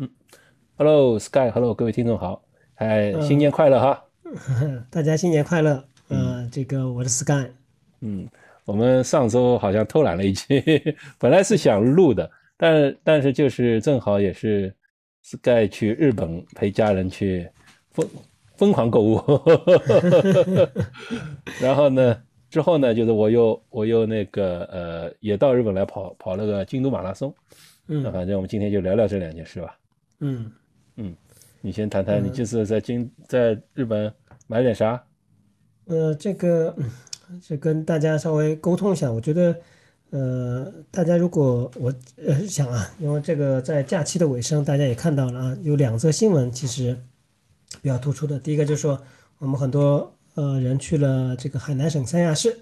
嗯，Hello Sky，Hello 各位听众好，哎，新年快乐哈！大家新年快乐。嗯，这个我是 Sky。嗯，我们上周好像偷懒了一期，本来是想录的，但但是就是正好也是 Sky 去日本陪家人去疯疯狂购物，然后呢，之后呢，就是我又我又那个呃，也到日本来跑跑了个京都马拉松。嗯，那反正我们今天就聊聊这两件事吧。嗯嗯，你先谈谈你这次在京在日本买点啥？呃，这个就跟大家稍微沟通一下。我觉得，呃，大家如果我呃想啊，因为这个在假期的尾声，大家也看到了啊，有两则新闻其实比较突出的。第一个就是说，我们很多呃人去了这个海南省三亚市，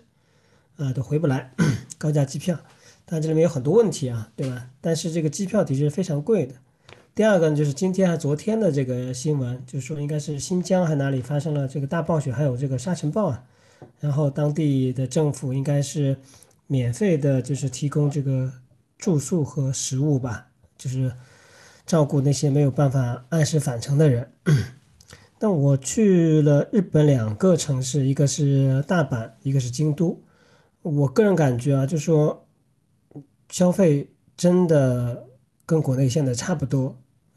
啊，都回不来，高价机票，但这里面有很多问题啊，对吧？但是这个机票的确是非常贵的。第二个呢，就是今天还昨天的这个新闻，就是说应该是新疆还哪里发生了这个大暴雪，还有这个沙尘暴啊，然后当地的政府应该是免费的，就是提供这个住宿和食物吧，就是照顾那些没有办法按时返程的人。那我去了日本两个城市，一个是大阪，一个是京都。我个人感觉啊，就说消费真的跟国内现在差不多。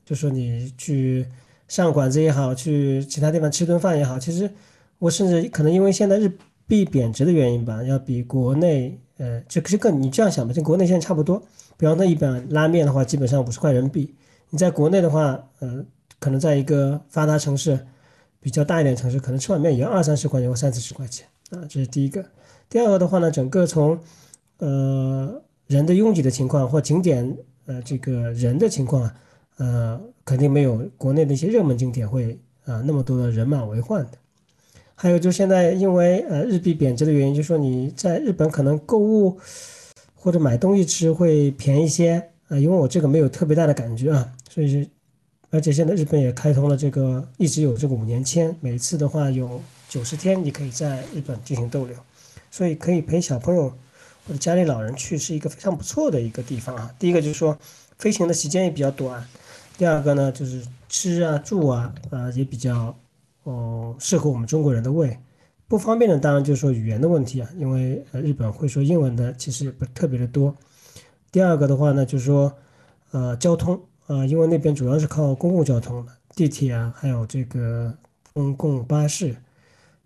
就说你去上馆子也好，去其他地方吃顿饭也好，其实我甚至可能因为现在日币贬值的原因吧，要比国内，呃，这这个你这样想吧，跟国内现在差不多。比方说一碗拉面的话，基本上五十块人民币。你在国内的话，呃，可能在一个发达城市，比较大一点城市，可能吃碗面也要二三十块钱或三四十块钱啊。这是第一个。第二个的话呢，整个从呃人的拥挤的情况或景点呃这个人的情况啊。呃，肯定没有国内的一些热门景点会啊那么多的人满为患的。还有就现在因为呃日币贬值的原因，就说你在日本可能购物或者买东西吃会便宜些啊。因为我这个没有特别大的感觉啊，所以是而且现在日本也开通了这个一直有这个五年签，每次的话有九十天你可以在日本进行逗留，所以可以陪小朋友或者家里老人去是一个非常不错的一个地方啊。第一个就是说飞行的时间也比较短。第二个呢，就是吃啊住啊，呃也比较，哦适合我们中国人的胃。不方便的当然就是说语言的问题啊，因为日本会说英文的其实也不特别的多。第二个的话呢，就是说，呃交通啊，因为那边主要是靠公共交通的，地铁啊，还有这个公共巴士，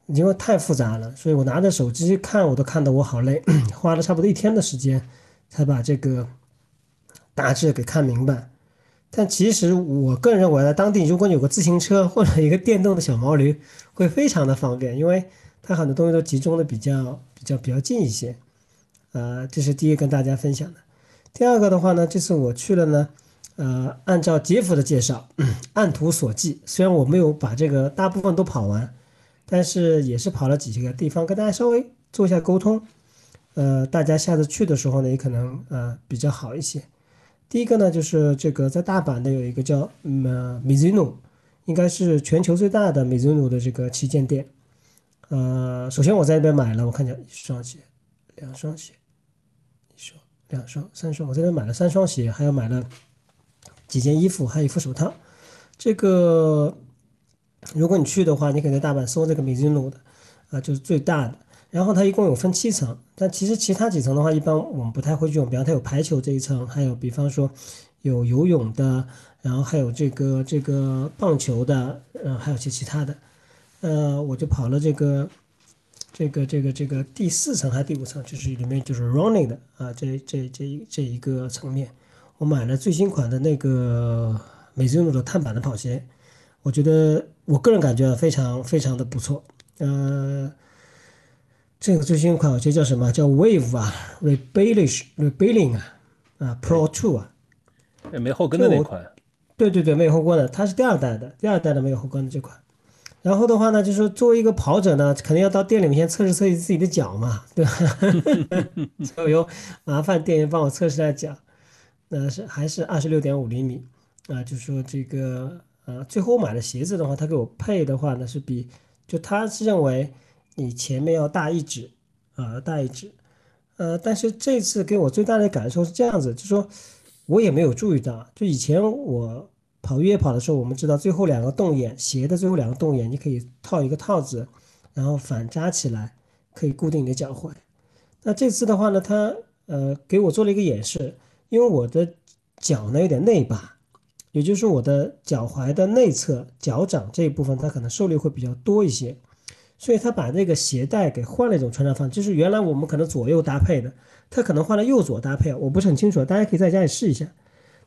因为太复杂了，所以我拿着手机看我都看得我好累，花了差不多一天的时间才把这个大致给看明白。但其实我个人认为，在当地如果有个自行车或者一个电动的小毛驴，会非常的方便，因为它很多东西都集中的比较比较比较近一些。呃，这是第一跟大家分享的。第二个的话呢，这次我去了呢，呃，按照杰夫的介绍，按图索骥，虽然我没有把这个大部分都跑完，但是也是跑了几个地方，跟大家稍微做一下沟通。呃，大家下次去的时候呢，也可能呃比较好一些。第一个呢，就是这个在大阪的有一个叫呃 Mizuno，应该是全球最大的 Mizuno 的这个旗舰店。呃，首先我在那边买了，我看见一双鞋，两双鞋，一双、两双、三双，我在那边买了三双鞋，还有买了几件衣服，还有一副手套。这个如果你去的话，你可以在大阪搜这个 Mizuno 的，啊，就是最大的。然后它一共有分七层，但其实其他几层的话，一般我们不太会去用。比方它有排球这一层，还有比方说有游泳的，然后还有这个这个棒球的，呃，还有些其他的。呃，我就跑了这个这个这个这个第四层还是第五层，就是里面就是 running 的啊，这这这这一个层面，我买了最新款的那个美兹诺的碳板的跑鞋，我觉得我个人感觉非常非常的不错，呃。这个最新款我觉得叫什么？叫 Wave 啊，Rebellish Rebelling 啊，啊 Pro Two 啊，没后跟的那款。对对对，没有后跟的，它是第二代的，第二代的没有后跟的这款。然后的话呢，就是作为一个跑者呢，肯定要到店里面先测试测试自己的脚嘛，对吧？所以由麻烦店员帮我测试下脚，那是还是二十六点五厘米啊，就是说这个呃，最后我买的鞋子的话，他给我配的话呢是比，就他是认为。你前面要大一指，啊，大一指，呃，但是这次给我最大的感受是这样子，就说我也没有注意到，就以前我跑越野跑的时候，我们知道最后两个洞眼鞋的最后两个洞眼，你可以套一个套子，然后反扎起来，可以固定你的脚踝。那这次的话呢，他呃给我做了一个演示，因为我的脚呢有点内八，也就是说我的脚踝的内侧脚掌这一部分，它可能受力会比较多一些，所以他把那个鞋带给换了一种穿搭方式，就是原来我们可能左右搭配的，他可能换了右左搭配，我不是很清楚，大家可以在家里试一下。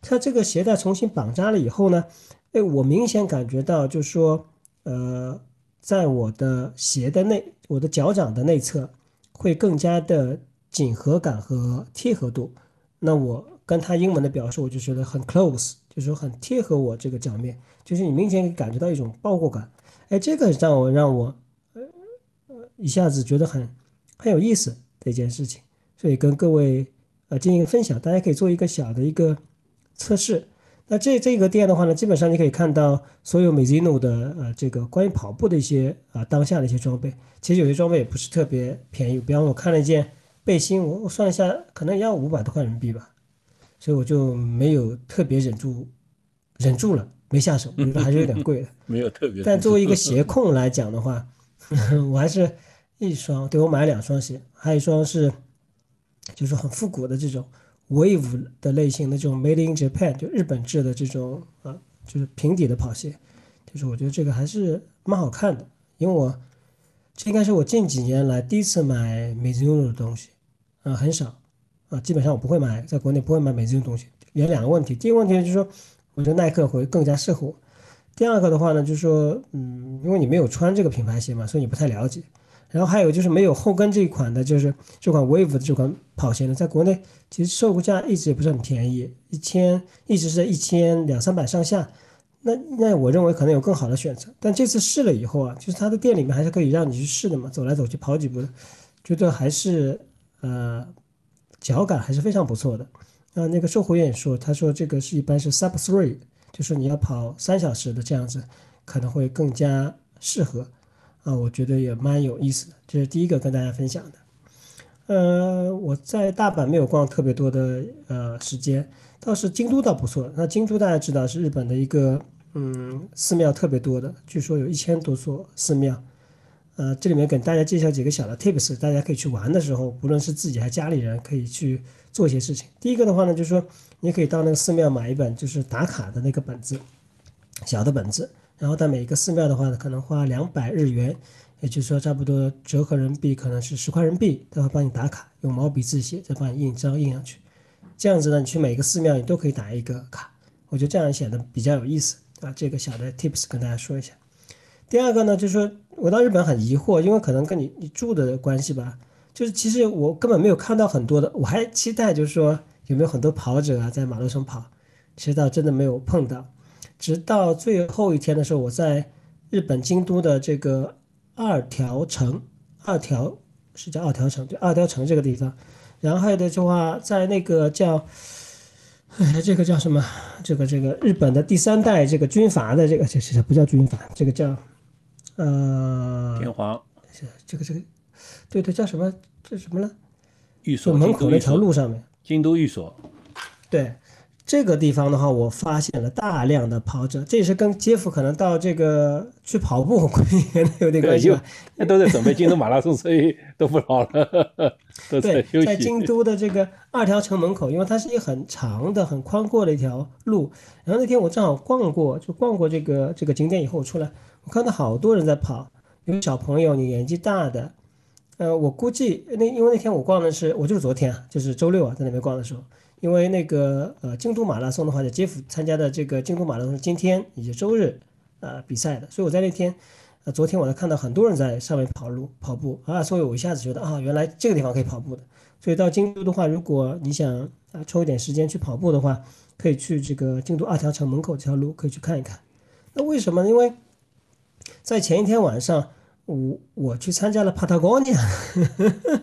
它这个鞋带重新绑扎了以后呢，哎，我明显感觉到，就是说，呃，在我的鞋的内，我的脚掌的内侧会更加的紧合感和贴合度。那我跟他英文的表述，我就觉得很 close，就是说很贴合我这个脚面，就是你明显感觉到一种包裹感。哎，这个让我让我一下子觉得很很有意思的一件事情，所以跟各位呃进行分享，大家可以做一个小的一个。测试，那这这个店的话呢，基本上你可以看到所有 Mizuno 的呃这个关于跑步的一些啊当下的一些装备，其实有些装备也不是特别便宜，比方我看了一件背心，我我算了一下，可能要五百多块人民币吧，所以我就没有特别忍住，忍住了没下手，我觉得还是有点贵的，没有特别。但作为一个鞋控来讲的话，我还是一双，对我买了两双鞋，还有一双是就是很复古的这种。Wave 的类型的这种 Made in Japan 就日本制的这种啊，就是平底的跑鞋，就是我觉得这个还是蛮好看的。因为我这应该是我近几年来第一次买 Mizuno 的东西，啊，很少啊，基本上我不会买，在国内不会买 Mizuno 东西。有两个问题，第一个问题就是说，我觉得耐克会更加适合我。第二个的话呢，就是说，嗯，因为你没有穿这个品牌鞋嘛，所以你不太了解。然后还有就是没有后跟这一款的，就是这款 Wave 的这款跑鞋呢，在国内其实售价一直也不是很便宜，一千一直是在一千两三百上下。那那我认为可能有更好的选择。但这次试了以后啊，就是它的店里面还是可以让你去试的嘛，走来走去跑几步，觉得还是呃脚感还是非常不错的。啊，那个售货员也说，他说这个是一般是 Sub Three，就是你要跑三小时的这样子，可能会更加适合。啊，我觉得也蛮有意思的，这是第一个跟大家分享的。呃，我在大阪没有逛特别多的呃时间，倒是京都倒不错。那京都大家知道是日本的一个嗯寺庙特别多的，据说有一千多所寺庙。呃，这里面给大家介绍几个小的 tips，大家可以去玩的时候，不论是自己还是家里人，可以去做一些事情。第一个的话呢，就是说你可以到那个寺庙买一本就是打卡的那个本子，小的本子。然后在每一个寺庙的话呢，可能花两百日元，也就是说差不多折合人民币可能是十块人民币，都会帮你打卡，用毛笔字写，再帮你印章印上去。这样子呢，你去每个寺庙你都可以打一个卡，我觉得这样显得比较有意思啊。这个小的 tips 跟大家说一下。第二个呢，就是说我到日本很疑惑，因为可能跟你你住的关系吧，就是其实我根本没有看到很多的，我还期待就是说有没有很多跑者啊在马路上跑，其实倒真的没有碰到。直到最后一天的时候，我在日本京都的这个二条城，二条是叫二条城，对，二条城这个地方。然后还有的话，在那个叫，哎，这个叫什么？这个这个日本的第三代这个军阀的这个，这这不叫军阀，这个叫呃天皇。这个这个，对对，叫什么？这什么了？寓所门口那条路上面。京都寓所。对。这个地方的话，我发现了大量的跑者，这也是跟杰夫可能到这个去跑步有点关系吧？那都在准备京都马拉松，所以都不跑了，都在休息。在京都的这个二条城门口，因为它是一个很长的、很宽阔的一条路。然后那天我正好逛过，就逛过这个这个景点以后我出来，我看到好多人在跑，有小朋友，你年纪大的。呃，我估计那因为那天我逛的是，我就是昨天啊，就是周六啊，在那边逛的时候。因为那个呃京都马拉松的话，在杰夫参加的这个京都马拉松今天以及周日呃比赛的，所以我在那天呃昨天我才看到很多人在上面跑路跑步啊，所以我一下子觉得啊原来这个地方可以跑步的，所以到京都的话，如果你想啊抽一点时间去跑步的话，可以去这个京都二条城门口这条路可以去看一看。那为什么？因为在前一天晚上我我去参加了帕塔哥尼亚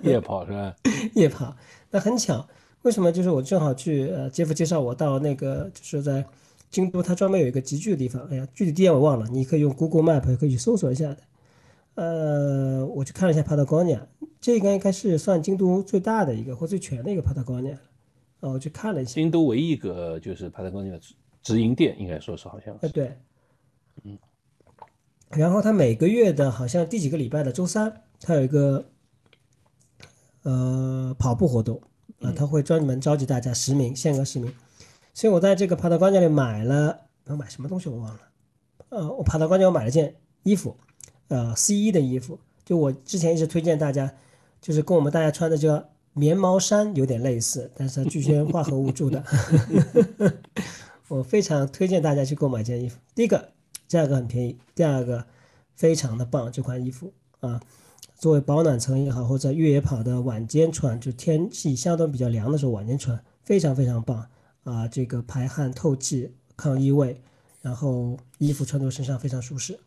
夜跑是吧？夜跑，那很巧。为什么？就是我正好去，呃，杰夫介绍我到那个，就是在京都，他专门有一个集聚的地方。哎呀，具体地点我忘了，你可以用 Google Map 也可以去搜索一下的。呃，我去看了一下 Patagonia，这个应该是算京都最大的一个或最全的一个 Patagonia 我去看了一下。京都唯一一个就是 Patagonia 直营店，应该说是好像。呃，对，嗯。然后他每个月的好像第几个礼拜的周三，他有一个呃跑步活动啊，他会专门召集大家实名，限额实名。所以我在这个帕特光家里买了，我买什么东西我忘了。呃，我帕特光家我买了件衣服，呃，C 一的衣服，就我之前一直推荐大家，就是跟我们大家穿的这个棉毛衫有点类似，但是它聚酰化合物做的。我非常推荐大家去购买这件衣服。第一个价格很便宜，第二个非常的棒，这款衣服啊，作为保暖层也好，或者越野跑的晚间穿，就天气相对比较凉的时候晚间穿，非常非常棒。啊，这个排汗透气、抗异味，然后衣服穿在身上非常舒适。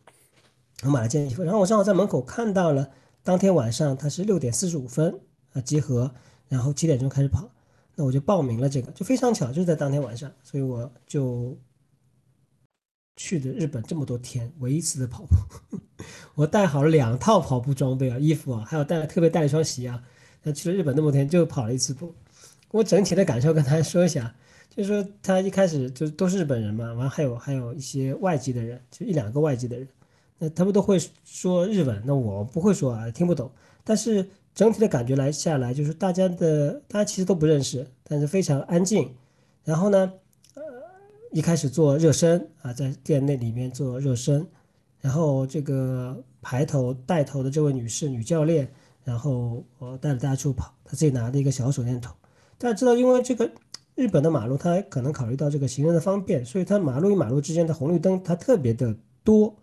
我买了件衣服，然后我正好在门口看到了，当天晚上他是六点四十五分啊集合，然后七点钟开始跑，那我就报名了这个，就非常巧，就是在当天晚上，所以我就去的日本这么多天唯一一次的跑步，我带好了两套跑步装备啊，衣服啊，还有带了特别带了一双鞋啊，那去了日本那么多天就跑了一次步，我整体的感受跟大家说一下。就是说，他一开始就都是日本人嘛，完还有还有一些外籍的人，就一两个外籍的人，那他们都会说日文，那我不会说啊，听不懂。但是整体的感觉来下来，就是大家的大家其实都不认识，但是非常安静。然后呢，呃，一开始做热身啊，在店内里面做热身，然后这个排头带头的这位女士女教练，然后我带着大家出跑，她自己拿着一个小手电筒，大家知道，因为这个。日本的马路，它可能考虑到这个行人的方便，所以它马路与马路之间的红绿灯它特别的多，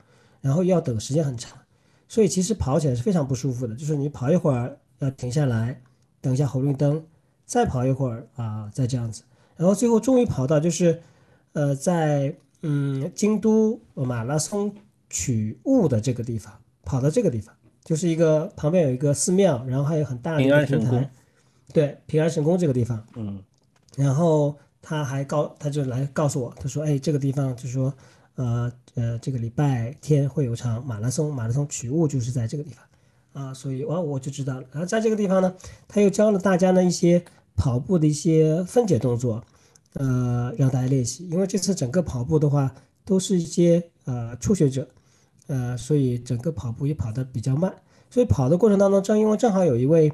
然后要等时间很长，所以其实跑起来是非常不舒服的。就是你跑一会儿要停下来，等一下红绿灯，再跑一会儿啊，再这样子，然后最后终于跑到就是，呃，在嗯京都马拉松取物的这个地方，跑到这个地方，就是一个旁边有一个寺庙，然后还有很大的一个平台，对，平安神宫这个地方，嗯。然后他还告，他就来告诉我，他说：“哎，这个地方就是说，呃呃，这个礼拜天会有场马拉松，马拉松取物就是在这个地方，啊，所以我我就知道了。然后在这个地方呢，他又教了大家呢一些跑步的一些分解动作，呃，让大家练习。因为这次整个跑步的话，都是一些呃初学者，呃，所以整个跑步也跑得比较慢。所以跑的过程当中，正因为正好有一位，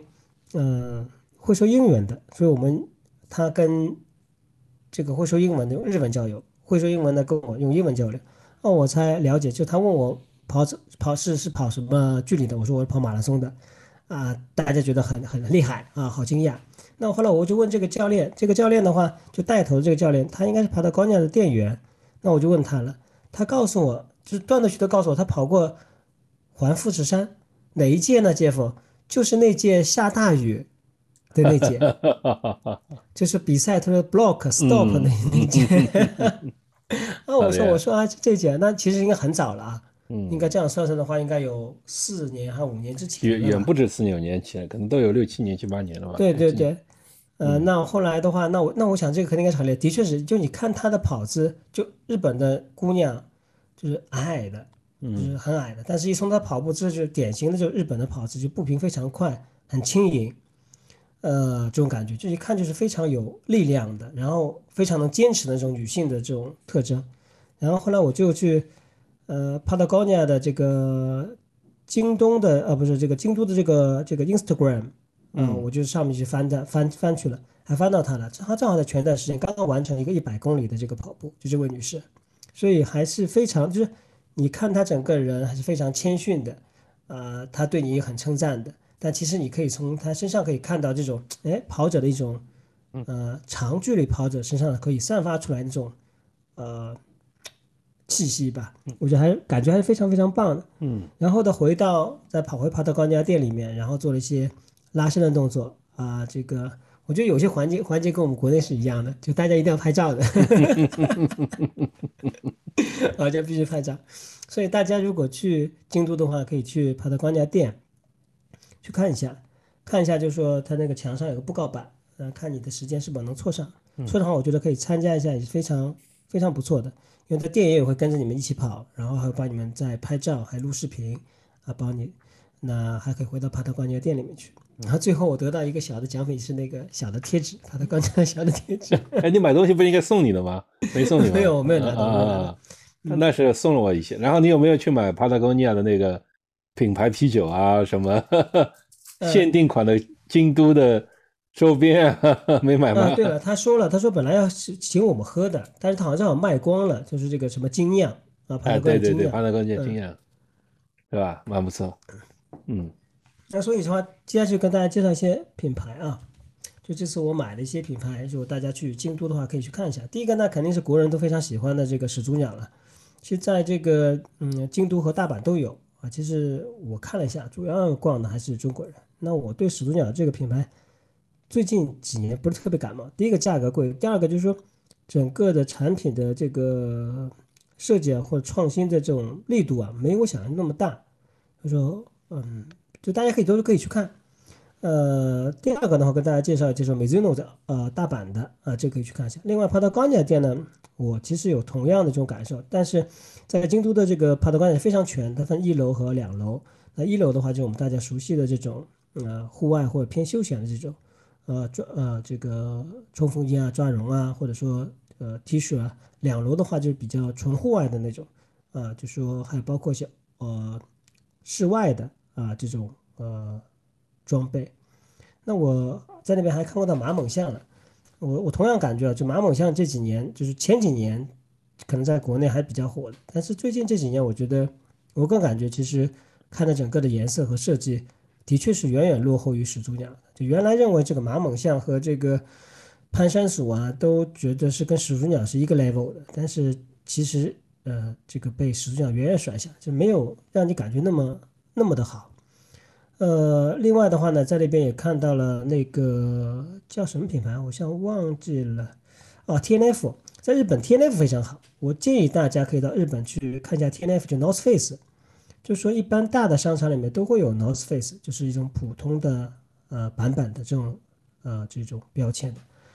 嗯，会说英文的，所以我们。他跟这个会说英文的日本交流，会说英文的跟我用英文交流，哦，我才了解。就他问我跑跑是是跑什么距离的，我说我是跑马拉松的，啊，大家觉得很很厉害啊，好惊讶。那后来我就问这个教练，这个教练的话就带头的这个教练，他应该是跑到高架的店员。那我就问他了，他告诉我，就是断断续续告诉我，他跑过环富士山哪一届呢？杰夫，就是那届下大雨。的那届，就是比赛，他说 block stop 那那节。啊，我说我说啊，这姐那其实应该很早了啊，嗯。应该这样算算的话，应该有四年还五年之前。远远不止四年年前，可能都有六七年七八年了吧。对对对，呃，那后来的话，那我那我想这个肯定应该很厉害，的确是，就你看她的跑姿，就日本的姑娘就是矮矮的，就是很矮的，但是一从她跑步姿势，典型的就日本的跑姿，就步频非常快，很轻盈。呃，这种感觉，就一看就是非常有力量的，然后非常能坚持的那种女性的这种特征。然后后来我就去，呃，帕特高尼亚的这个京东的，呃，不是这个京都的这个这个 Instagram，嗯，我就上面去翻的翻翻去了，还翻到她了。她正好在前段时间刚刚完成一个一百公里的这个跑步，就这位女士，所以还是非常，就是你看她整个人还是非常谦逊的，呃，她对你也很称赞的。但其实你可以从他身上可以看到这种，哎，跑者的一种，呃，长距离跑者身上可以散发出来那种，呃，气息吧。我觉得还感觉还是非常非常棒的。嗯。然后呢，回到再跑回跑到高家店里面，然后做了一些拉伸的动作啊。这个我觉得有些环节环节跟我们国内是一样的，就大家一定要拍照的。啊，就必须拍照。所以大家如果去京都的话，可以去跑到光家店。去看一下，看一下，就是说他那个墙上有个布告板，呃，看你的时间是否能错上。凑的话，我觉得可以参加一下，也是非常非常不错的。因为他店员也会跟着你们一起跑，然后还会帮你们在拍照，还录视频，啊，帮你，那还可以回到帕特关节店里面去。然后最后我得到一个小的奖品是那个小的贴纸，他的刚才小的贴纸。哎，你买东西不应该送你的吗？没送你？没有，我没有拿到。啊，那是送了我一些。然后你有没有去买帕塔哥尼亚的那个品牌啤酒啊？什么 限定款的京都的周边？没买吗？对了，他说了，他说本来要请我们喝的，但是他好像卖光了，就是这个什么精酿啊，潘德哥尼亚精酿，帕塔哥尼亚精酿，对吧？蛮不错。嗯。那所以的话，接下去跟大家介绍一些品牌啊，就这次我买的一些品牌，如果大家去京都的话，可以去看一下。第一个呢，肯定是国人都非常喜欢的这个始祖鸟了。其实在这个嗯京都和大阪都有啊。其实我看了一下，主要逛的还是中国人。那我对始祖鸟这个品牌最近几年不是特别感冒。第一个价格贵，第二个就是说整个的产品的这个设计啊或者创新的这种力度啊，没有我想象那么大。就说嗯。就大家可以都可以去看，呃，第二个的话跟大家介绍就是 Mizuno 的，呃，大阪的，啊，这可以去看一下。另外，帕特高尼亚店呢，我其实有同样的这种感受，但是在京都的这个帕特高尼亚非常全，它分一楼和两楼。那一楼的话，就我们大家熟悉的这种，呃，户外或者偏休闲的这种，呃，抓呃这个冲锋衣啊、抓绒啊，或者说呃 T 恤啊。两楼的话就是比较纯户外的那种，啊，就说还有包括像呃室外的。啊，这种呃装备，那我在那边还看过到马猛象了。我我同样感觉啊，就马猛象这几年，就是前几年可能在国内还比较火的，但是最近这几年，我觉得我更感觉其实看的整个的颜色和设计，的确是远远落后于始祖鸟。就原来认为这个马猛象和这个攀山鼠啊，都觉得是跟始祖鸟是一个 level 的，但是其实呃，这个被始祖鸟远远甩下，就没有让你感觉那么那么的好。呃，另外的话呢，在那边也看到了那个叫什么品牌，我像忘记了，哦，T N F，在日本 T N F 非常好，我建议大家可以到日本去看一下 T N F，就 North Face，就说一般大的商场里面都会有 North Face，就是一种普通的呃版本的这种呃这种标签，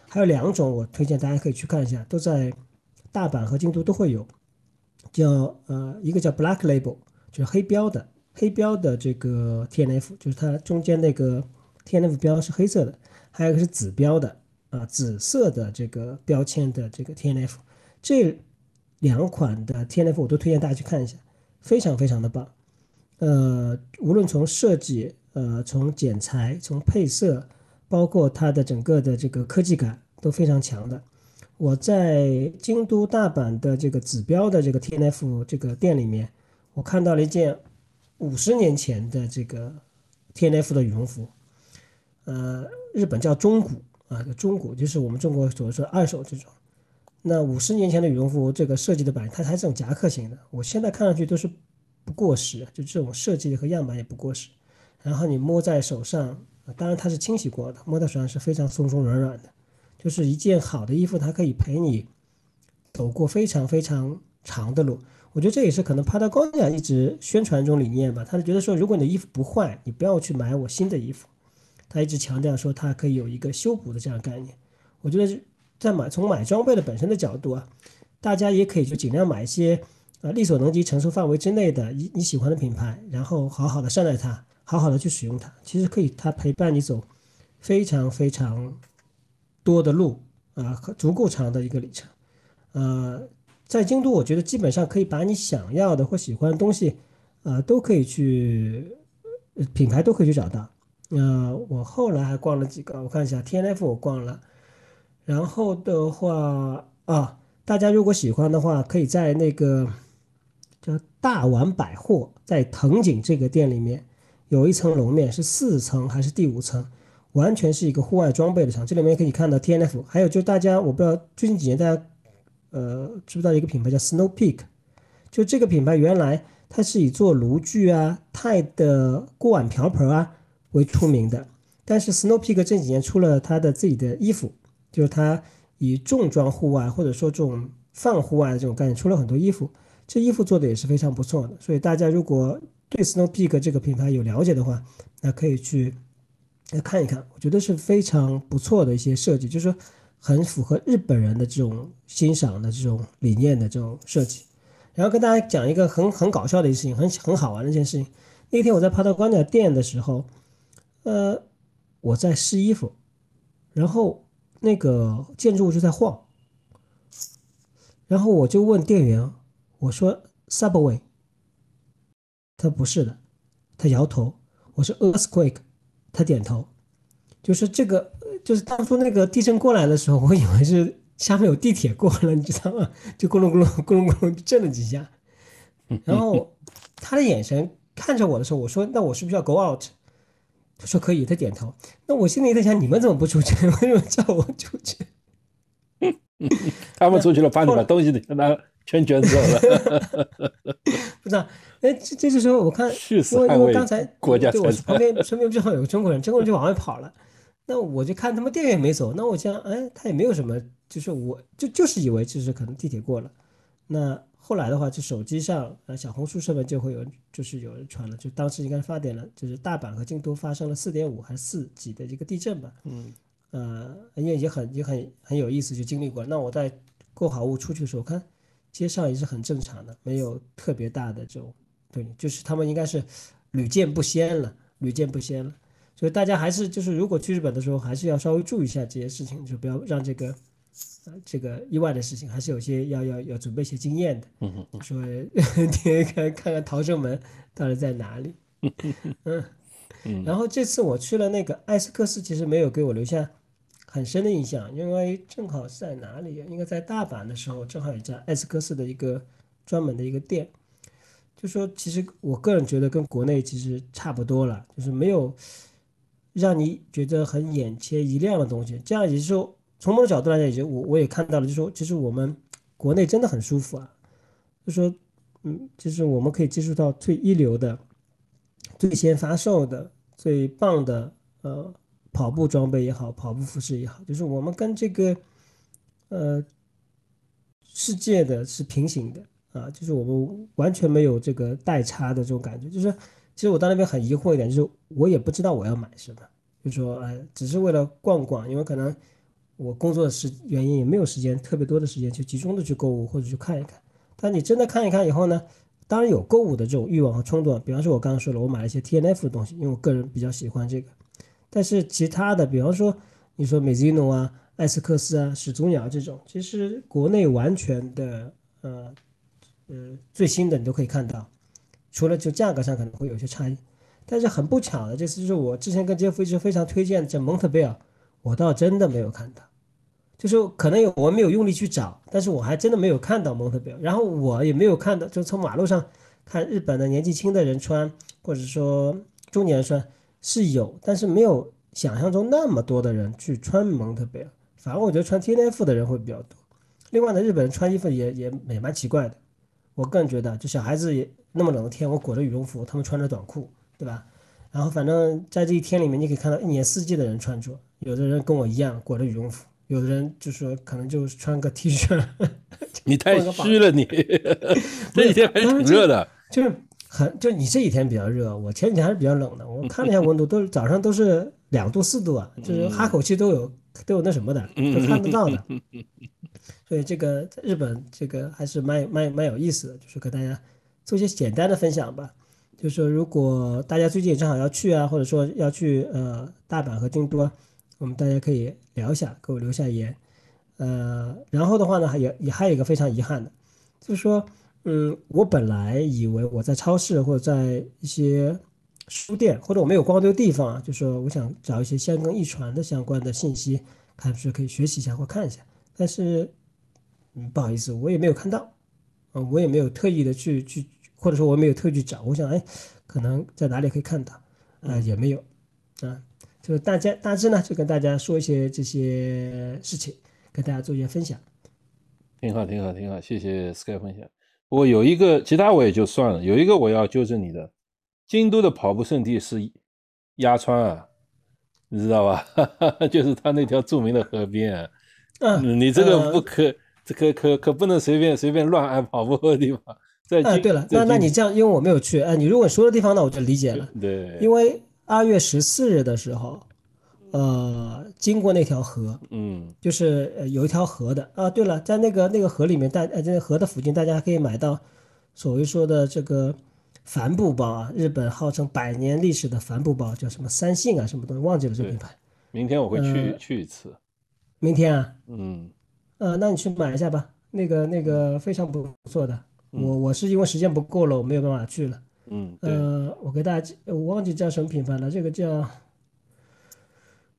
还有两种我推荐大家可以去看一下，都在大阪和京都都会有，叫呃一个叫 Black Label，就是黑标的。黑标的这个 T N F 就是它中间那个 T N F 标是黑色的，还有一个是紫标的啊，紫色的这个标签的这个 T N F，这两款的 T N F 我都推荐大家去看一下，非常非常的棒。呃，无论从设计，呃，从剪裁，从配色，包括它的整个的这个科技感都非常强的。我在京都、大阪的这个紫标的这个 T N F 这个店里面，我看到了一件。五十年前的这个 T N F 的羽绒服，呃，日本叫中古啊，中古就是我们中国所说的二手这种。那五十年前的羽绒服，这个设计的版，它还是这种夹克型的。我现在看上去都是不过时，就这种设计和样板也不过时。然后你摸在手上，当然它是清洗过的，摸在手上是非常松松软软的。就是一件好的衣服，它可以陪你走过非常非常长的路。我觉得这也是可能帕特高尼亚一直宣传这种理念吧。他是觉得说，如果你的衣服不坏，你不要去买我新的衣服。他一直强调说，它可以有一个修补的这样概念。我觉得在买从买装备的本身的角度啊，大家也可以就尽量买一些呃力所能及承受范围之内的你你喜欢的品牌，然后好好的善待它，好好的去使用它。其实可以它陪伴你走非常非常多的路啊，足够长的一个里程，呃。在京都，我觉得基本上可以把你想要的或喜欢的东西，呃，都可以去品牌都可以去找到。呃，我后来还逛了几个，我看一下 T N F 我逛了，然后的话啊，大家如果喜欢的话，可以在那个叫大丸百货，在藤井这个店里面有一层楼面是四层还是第五层，完全是一个户外装备的厂，这里面可以看到 T N F，还有就大家我不知道最近几年大家。呃，知不知道一个品牌叫 Snow Peak？就这个品牌原来它是以做炉具啊、钛的锅碗瓢盆啊为出名的，但是 Snow Peak 这几年出了它的自己的衣服，就是它以重装户外或者说这种泛户外的这种概念出了很多衣服，这衣服做的也是非常不错的。所以大家如果对 Snow Peak 这个品牌有了解的话，那可以去来看一看，我觉得是非常不错的一些设计，就是说。很符合日本人的这种欣赏的这种理念的这种设计，然后跟大家讲一个很很搞笑的一件事情，很很好玩的一件事情。那天我在帕特高尼亚店的时候，呃，我在试衣服，然后那个建筑物就在晃，然后我就问店员，我说 Subway，他不是的，他摇头。我说 Earthquake，他点头。就是这个，就是当初那个地震过来的时候，我以为是下面有地铁过了，你知道吗？就咕隆咕隆咕隆咕隆震了几下，然后他的眼神看着我的时候，我说：“那我是不是要 go out？” 他说可以，他点头。那我心里在想，你们怎么不出去？为什么叫我出去？他们出去了，把你把东西给他全卷走了。不知道，哎，这这时候我看，因为因为刚才国家对我旁边身边正好有个中国人，中国人就往外跑了。那我就看他们店员没走，那我想，哎，他也没有什么，就是我就就是以为就是可能地铁过了。那后来的话，就手机上呃小红书上面就会有，就是有人传了，就当时应该发点了，就是大阪和京都发生了四点五还是四级的一个地震吧。嗯。呃，也也很也很很有意思，就经历过。那我在购好物出去的时候，看街上也是很正常的，没有特别大的这种，对，就是他们应该是屡见不鲜了，屡见不鲜了。所以大家还是就是如果去日本的时候，还是要稍微注意一下这些事情，就不要让这个呃这个意外的事情，还是有些要要要准备一些经验的。嗯嗯。说 看看看逃生门到底在哪里。嗯嗯。然后这次我去了那个艾斯克斯，其实没有给我留下。很深的印象，因为正好是在哪里？应该在大阪的时候，正好有家艾斯克斯的一个专门的一个店。就说其实我个人觉得跟国内其实差不多了，就是没有让你觉得很眼前一亮的东西。这样也就是说，从某种角度来讲，也就我我也看到了，就是说其实我们国内真的很舒服啊。就说嗯，就是我们可以接触到最一流的、最先发售的、最棒的呃。跑步装备也好，跑步服饰也好，就是我们跟这个，呃，世界的是平行的啊，就是我们完全没有这个代差的这种感觉。就是其实我到那边很疑惑一点，就是我也不知道我要买什么，就说呃，只是为了逛逛，因为可能我工作的时原因也没有时间特别多的时间去集中的去购物或者去看一看。但你真的看一看以后呢，当然有购物的这种欲望和冲动。比方说，我刚刚说了，我买了一些 T N F 的东西，因为我个人比较喜欢这个。但是其他的，比方说你说美津浓啊、艾斯克斯啊、始祖鸟这种，其实国内完全的呃呃最新的你都可以看到，除了就价格上可能会有些差异。但是很不巧的，这次就是我之前跟杰夫一直非常推荐的这蒙特贝尔，我倒真的没有看到，就是可能有我没有用力去找，但是我还真的没有看到蒙特贝尔。然后我也没有看到，就从马路上看日本的年纪轻的人穿，或者说中年人穿。是有，但是没有想象中那么多的人去穿蒙特贝尔，反而我觉得穿 T N F 的人会比较多。另外呢，日本人穿衣服也也也蛮奇怪的。我个人觉得，就小孩子也那么冷的天，我裹着羽绒服，他们穿着短裤，对吧？然后反正在这一天里面，你可以看到一年四季的人穿着，有的人跟我一样裹着羽绒服，有的人就说可能就穿个 T 恤。你太虚了，你 这几天还挺热的，就是。很就你这几天比较热，我前几天还是比较冷的。我看了一下温度，都是早上都是两度四度啊，就是哈口气都有都有那什么的，都看不到的。所以这个在日本这个还是蛮蛮蛮有意思的，就是跟大家做一些简单的分享吧。就是说如果大家最近也正好要去啊，或者说要去呃大阪和京都，我们大家可以聊一下，给我留下言。呃，然后的话呢，还有也还有一个非常遗憾的，就是说。嗯，我本来以为我在超市或者在一些书店，或者我没有逛对地方啊，就说我想找一些香港遗传的相关的信息，看是可以学习一下或看一下。但是，嗯，不好意思，我也没有看到，啊，我也没有特意的去去，或者说我没有特意去找。我想，哎，可能在哪里可以看到，啊，也没有，啊，就是大家大致呢，就跟大家说一些这些事情，跟大家做一些分享。挺好，挺好，挺好，谢谢 Sky 分享。我有一个，其他我也就算了。有一个我要纠正你的，京都的跑步圣地是鸭川啊，你知道吧？就是他那条著名的河边啊。嗯，你这个不可，这可可可不能随便随便乱按跑步的地方。在啊，对了，那那你这样，因为我没有去，哎，你如果说的地方，那我就理解了。对，因为二月十四日的时候。呃，经过那条河，嗯，就是呃有一条河的啊。对了，在那个那个河里面，大呃在河的附近，大家可以买到所谓说的这个帆布包啊，日本号称百年历史的帆布包，叫什么三信啊，什么东西忘记了这品牌。明天我会去去一次。明天啊？嗯。呃，那你去买一下吧，那个那个非常不错的。我我是因为时间不够了，我没有办法去了。嗯。呃，我给大家，我忘记叫什么品牌了，这个叫，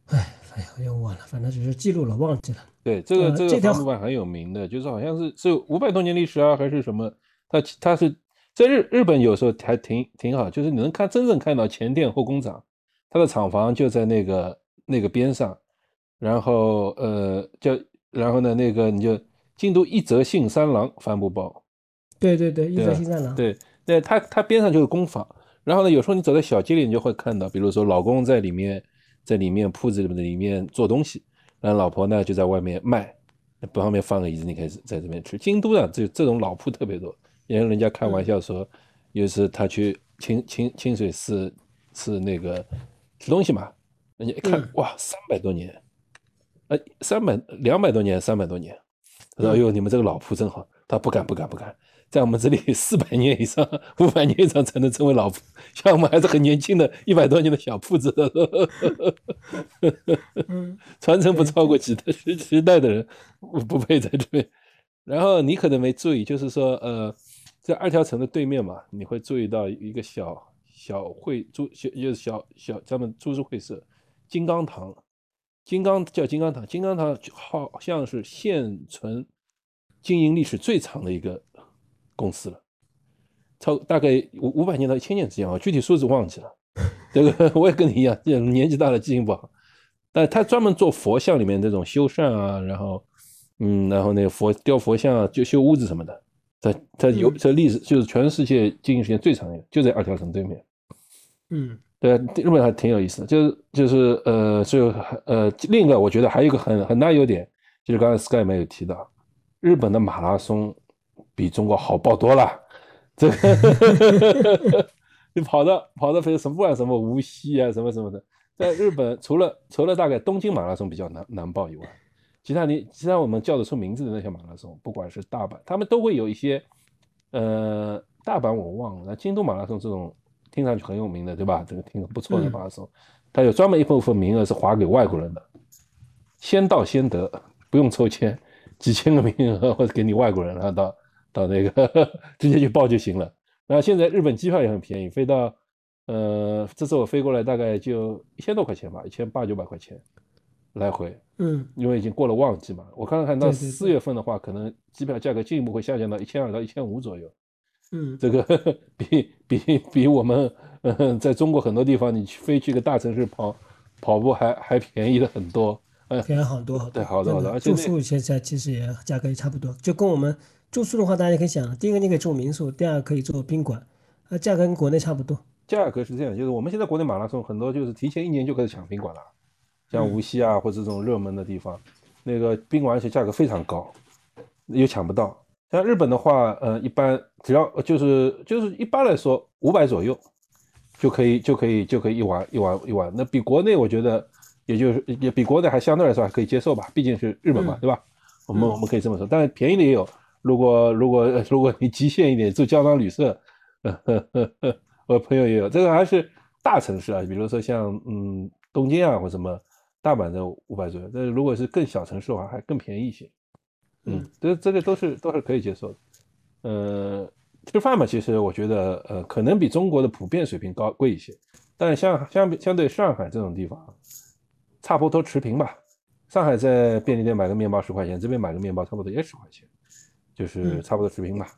哎，哎呀，又忘了，反正只是记录了，忘记了。对，这个这个帆布包很有名的，就是好像是是五百多年历史啊，还是什么？它它是在日日本有时候还挺挺好，就是你能看真正看到前店后工厂，它的厂房就在那个那个边上，然后呃叫然后呢那个你就京都一泽信三郎帆布包，对对对，一泽信三郎，对，那它它边上就是工坊，然后呢有时候你走在小街里，你就会看到，比如说老公在里面在里面铺子里面里面做东西，然后老婆呢就在外面卖，不方便放个椅子，你可以在这边吃。京都呢这这种老铺特别多。也有人家开玩笑说，有一次他去清清清水寺吃那个吃东西嘛，人家一看哇，三百多年，呃，三百两百多年，三百多年，他说：“哎呦，你们这个老铺真好。”他不敢不敢不敢，在我们这里 四百年以上、五百年以上才能称为老铺，像我们还是很年轻的一百多年的小铺子，传承不超过几代十十代的人不不配在这边。然后你可能没注意，就是说呃。在二条城的对面嘛，你会注意到一个小小会珠，小就是小小咱们株式会社，金刚堂，金刚叫金刚堂，金刚堂好像是现存经营历史最长的一个公司了，超大概五五百年到一千年之间啊，具体数字忘记了。这个 我也跟你一样，年纪大了记性不好，但他专门做佛像里面这种修缮啊，然后嗯，然后那个佛雕佛像啊，就修屋子什么的。他他有这历史就是全世界经营时间最长的，就在二条城对面。嗯，对，日本还挺有意思的，就是就是呃，就呃，另一个我觉得还有一个很很大优点，就是刚才 Sky 没有提到，日本的马拉松比中国好报多了。这个你 跑到跑到非什么不管什么无锡啊什么什么的，在日本 除了除了大概东京马拉松比较难难报以外。其他你其他我们叫得出名字的那些马拉松，不管是大阪，他们都会有一些，呃，大阪我忘了，那京都马拉松这种听上去很有名的，对吧？这个挺不错的马拉松，它有专门一部分名额是划给外国人的，先到先得，不用抽签，几千个名额或者给你外国人，然后到到那个 直接去报就行了。然后现在日本机票也很便宜，飞到，呃，这次我飞过来大概就一千多块钱吧，一千八九百块钱。来回，嗯，因为已经过了旺季嘛，我刚刚看到四月份的话，可能机票价格进一步会下降到一千二到一千五左右，嗯，这个 比比比我们嗯在中国很多地方你去飞去个大城市跑跑步还还便宜的很多，便宜很多，对，好的好的，而且住宿现在其实也价格也差不多，就跟我们住宿的话，大家可以想，第一个你可以住民宿，第二个可以住宾馆，啊，价格跟国内差不多。价格是这样，就是我们现在国内马拉松很多就是提前一年就开始抢宾馆了。像无锡啊，或者这种热门的地方，那个宾馆而且价格非常高，又抢不到。像日本的话，呃，一般只要就是就是一般来说五百左右就可以就可以就可以一晚一晚一晚。那比国内我觉得也就是也比国内还相对来说还可以接受吧，毕竟是日本嘛，对吧？我们我们可以这么说。但是便宜的也有，如果如果 如果你极限一点住胶囊旅社，呵呵我朋友也有。这个还是大城市啊，比如说像嗯东京啊或什么。大阪的五百左右，但是如果是更小城市的话，还更便宜一些。嗯，这这个都是都是可以接受的。呃，吃饭嘛，其实我觉得呃，可能比中国的普遍水平高贵一些，但是相相比相对上海这种地方，差不多持平吧。上海在便利店买个面包十块钱，这边买个面包差不多也十块钱，就是差不多持平吧。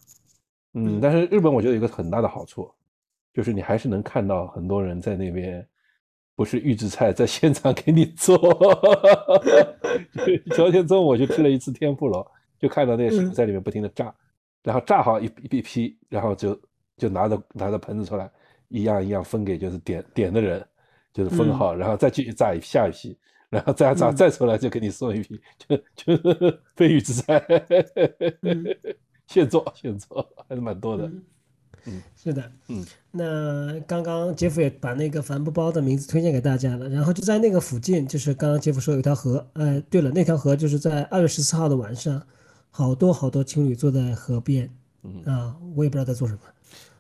嗯，但是日本我觉得有一个很大的好处，就是你还是能看到很多人在那边。不是预制菜，在现场给你做。昨天中午我就吃了一次天妇罗，就看到那个师傅在里面不停的炸，然后炸好一一批，然后就就拿着拿着盆子出来，一样一样分给就是点点的人，就是分好，然后再继续炸一下一批，然后再再再出来就给你送一批，就就是飞鱼之灾，现做现做还是蛮多的。嗯，是的，嗯，那刚刚杰夫也把那个帆布包的名字推荐给大家了，然后就在那个附近，就是刚刚杰夫说有一条河，哎，对了，那条河就是在二月十四号的晚上，好多好多情侣坐在河边，嗯。啊，我也不知道在做什么，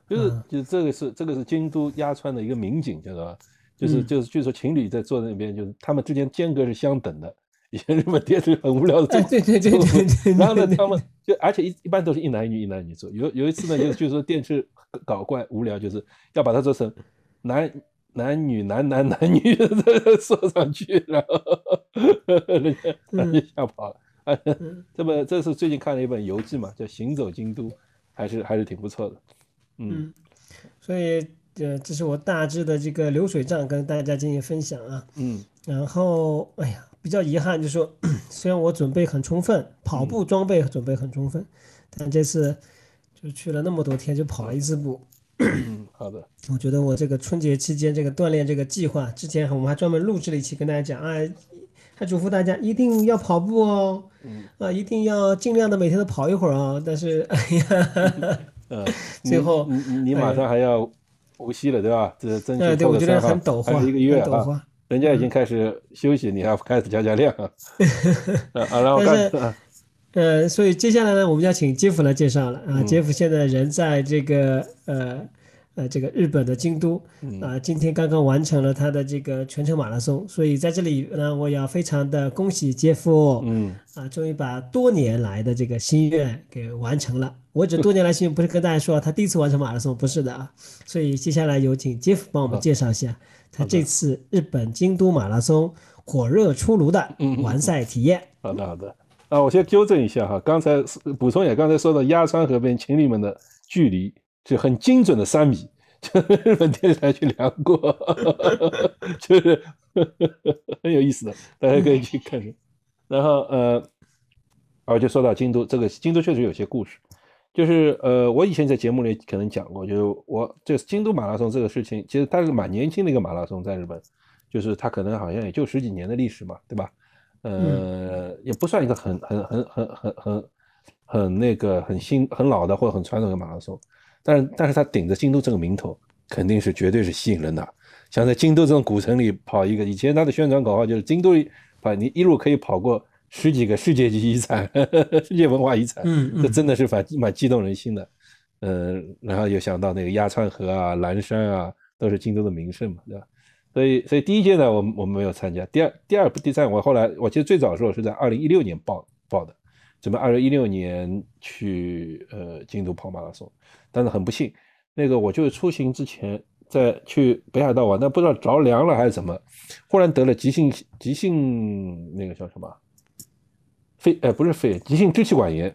就是就这个是这个是京都鸭川的一个民警，知道吧？就是就是据说情侣在坐在那边，就是他们之间间隔是相等的。以前日本电视很无聊的，对对对对对。然后呢，他们就而且一一般都是一男一女，一男一女坐。有有一次呢，就是就说电视搞怪无聊，就是要把它做成男男女男男男女 坐上去，然后 人家就吓跑了。这么这是最近看了一本游记嘛，叫《行走京都》，还是还是挺不错的。嗯，所以呃，这是我大致的这个流水账跟大家进行分享啊。嗯，然后哎呀。比较遗憾，就是说，虽然我准备很充分，跑步装备准备很充分，但这次就去了那么多天，就跑了一次步。嗯，好的。我觉得我这个春节期间这个锻炼这个计划，之前我们还专门录制了一期跟大家讲，啊，还嘱咐大家一定要跑步哦，嗯啊，一定要尽量的每天都跑一会儿啊。但是，哎呀，呃，最后你你马上还要无锡了，对吧？这争取我觉得很抖还是一个月啊。人家已经开始休息，你还开始加加量 啊？啊，然后但是，呃，所以接下来呢，我们要请杰夫来介绍了啊。杰夫现在人在这个呃呃这个日本的京都啊，今天刚刚完成了他的这个全程马拉松，所以在这里呢，我要非常的恭喜杰夫，嗯，啊，终于把多年来的这个心愿给完成了。我指多年来心愿不是跟大家说他第一次完成马拉松，不是的啊。所以接下来有请杰夫帮我们介绍一下。他这次日本京都马拉松火热出炉的完赛体验。好的，好的。啊，我先纠正一下哈，刚才补充一下，刚才说到鸭川河边情侣们的距离是很精准的三米，就日本电视台去量过，就是 很有意思的，大家可以去看。然后呃，啊，就说到京都，这个京都确实有些故事。就是呃，我以前在节目里可能讲过，就是我这京都马拉松这个事情，其实它是蛮年轻的一个马拉松，在日本，就是它可能好像也就十几年的历史嘛，对吧？呃，也不算一个很很很很很很很那个很新很老的或者很传统的马拉松，但是但是他顶着京都这个名头，肯定是绝对是吸引人的。像在京都这种古城里跑一个，以前他的宣传口号就是京都跑你一路可以跑过。十几个世界级遗产，世界文化遗产，嗯，这真的是蛮蛮激动人心的，嗯，然后又想到那个鸭川河啊、岚山啊，都是京都的名胜嘛，对吧？所以，所以第一届呢，我我们没有参加。第二、第二、第三，我后来，我其实最早的时候是在二零一六年报报的，准备二零一六年去呃京都跑马拉松，但是很不幸，那个我就是出行之前在去北海道玩，但不知道着凉了还是怎么，忽然得了急性急性那个叫什么？肺哎不是肺，急性支气管炎。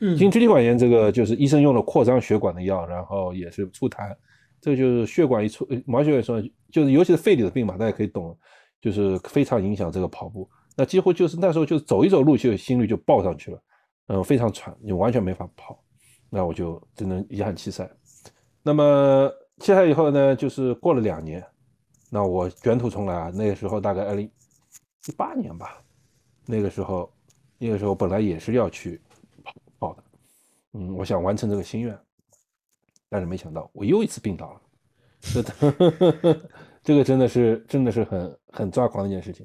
急性支气管炎这个就是医生用了扩张血管的药，然后也是促痰，这个就是血管一出，毛血管说就是尤其是肺里的病嘛，大家可以懂，就是非常影响这个跑步。那几乎就是那时候就是走一走路就心率就爆上去了，嗯，非常喘，就完全没法跑。那我就只能遗憾弃赛。那么弃赛以后呢，就是过了两年，那我卷土重来啊，那个时候大概二零一八年吧，那个时候。那个时候本来也是要去跑的，嗯，我想完成这个心愿，但是没想到我又一次病倒了，这这个真的是真的是很很抓狂的一件事情。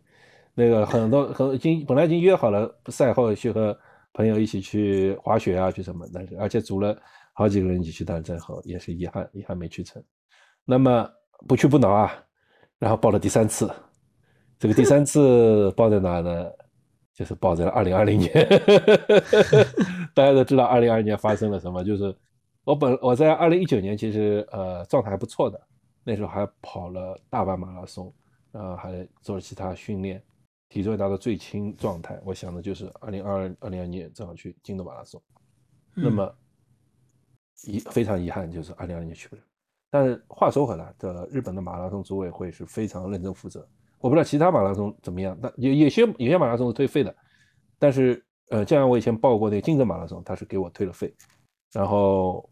那个很多很已经本来已经约好了赛后去和朋友一起去滑雪啊，去什么，但是而且组了好几个人一起去，但是最后也是遗憾遗憾没去成。那么不屈不挠啊，然后报了第三次，这个第三次 报在哪呢？就是报在了二零二零年，大家都知道二零二零年发生了什么。就是我本我在二零一九年其实呃状态还不错的，那时候还跑了大半马拉松，呃还做了其他训练，体重也达到最轻状态。我想的就是二零二二零二年正好去京都马拉松，那么遗非常遗憾就是二零二零年去不了。但是话说回来，这日本的马拉松组委会是非常认真负责。我不知道其他马拉松怎么样，但有有些有些马拉松是退费的，但是呃，就像我以前报过那个京都马拉松，他是给我退了费，然后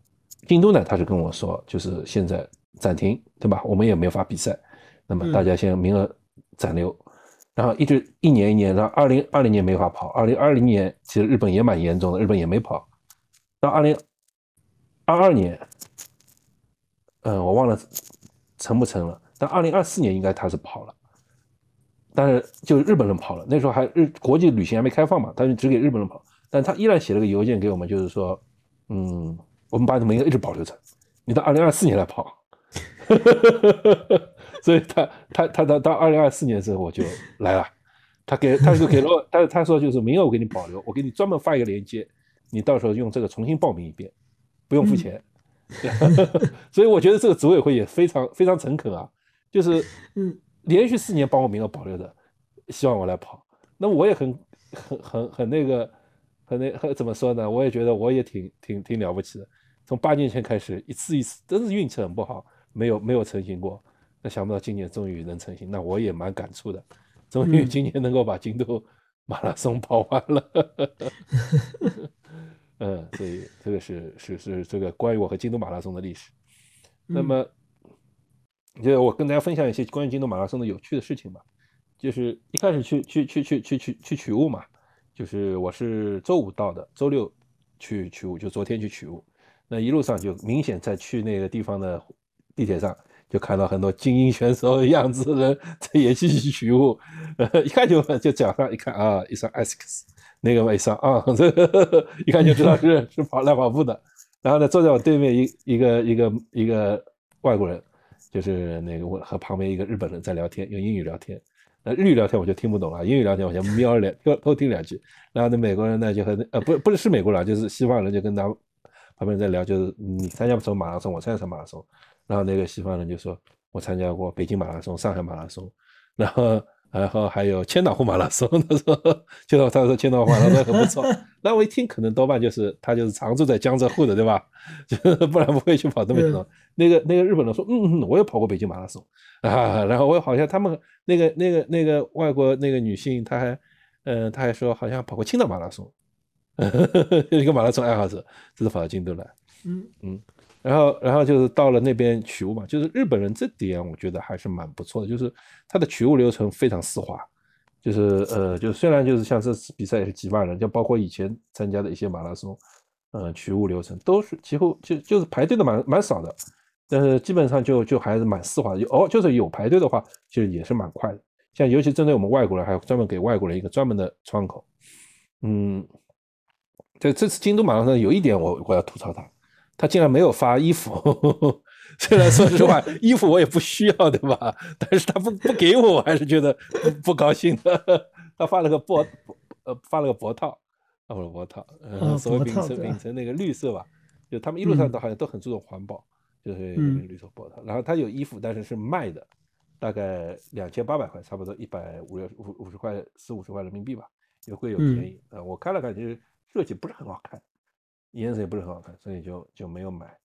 京都呢，他是跟我说，就是现在暂停，对吧？我们也没法比赛，那么大家先名额暂留，然后一直一年一年然后二零二零年没法跑，二零二零年其实日本也蛮严重的，日本也没跑，到二零二二年，嗯，我忘了成不成了，但二零二四年应该他是跑了。但是就日本人跑了，那时候还日国际旅行还没开放嘛，他就只给日本人跑。但他依然写了个邮件给我们，就是说，嗯，我们把你们应该一直保留着，你到二零二四年来跑。所以他他他到到二零二四年的时候我就来了，他给他就给了，他他说就是名额我给你保留，我给你专门发一个链接，你到时候用这个重新报名一遍，不用付钱。所以我觉得这个组委会也非常非常诚恳啊，就是嗯连续四年帮我名额保留的，希望我来跑，那我也很很很很那个很那很怎么说呢？我也觉得我也挺挺挺了不起的，从八年前开始一次一次真是运气很不好，没有没有成型过。那想不到今年终于能成型，那我也蛮感触的。终于今年能够把京都 马拉松跑完了，嗯，所以这个是是是这个关于我和京都马拉松的历史。那么，就我跟大家分享一些关于京都马拉松的有趣的事情吧。就是一开始去去去去去去去取物嘛，就是我是周五到的，周六去取物，就昨天去取物。那一路上就明显在去那个地方的地铁上。就看到很多精英选手样子的人在也去取物，呃，一看就就脚上一看啊，一双 S X，那个嘛一双啊，这 一看就知道是 是跑来跑步的。然后呢，坐在我对面一一个一个一个外国人，就是那个我和旁边一个日本人在聊天，用英语聊天。那日语聊天我就听不懂了，英语聊天我就瞄两偷偷听两句。然后那美国人呢就和呃不不是是美国人，就是西方人就跟他旁边在聊，就是你参加什么马拉松，我参加什么马拉松。然后那个西方人就说：“我参加过北京马拉松、上海马拉松，然后然后还有千岛湖马拉松。”他说：“千岛他说千岛湖马拉松很不错。”那我一听，可能多半就是他就是常住在江浙沪的，对吧？就不然不会去跑这么远。那个那个日本人说：“嗯嗯，我也跑过北京马拉松啊。”然后我好像他们那个那个那个外国那个女性，她还嗯，她还说好像跑过青岛马拉松，一个马拉松爱好者，这是跑到京都来。嗯嗯。然后，然后就是到了那边取物嘛，就是日本人这点我觉得还是蛮不错的，就是他的取物流程非常丝滑，就是呃，就虽然就是像这次比赛也是几万人，就包括以前参加的一些马拉松，呃，取物流程都是几乎就就是排队的蛮蛮少的，但是基本上就就还是蛮丝滑的。哦，就是有排队的话，其实也是蛮快的。像尤其针对我们外国人，还专门给外国人一个专门的窗口。嗯，在这次京都马拉松有一点我我要吐槽他。他竟然没有发衣服，虽然说实话，衣服我也不需要，对吧？但是他不不给我，我还是觉得不不高兴的。他发了个脖，呃，发了个脖套，发了脖套，嗯，所谓秉承秉承那个绿色吧，就他们一路上都好像都很注重环保，就是绿色脖套。然后他有衣服，但是是卖的，大概两千八百块，差不多一百五六五五十块四五十块人民币吧，有贵有便宜。啊，我看了看，其实设计不是很好看。颜色也不是很好看，所以就就没有买。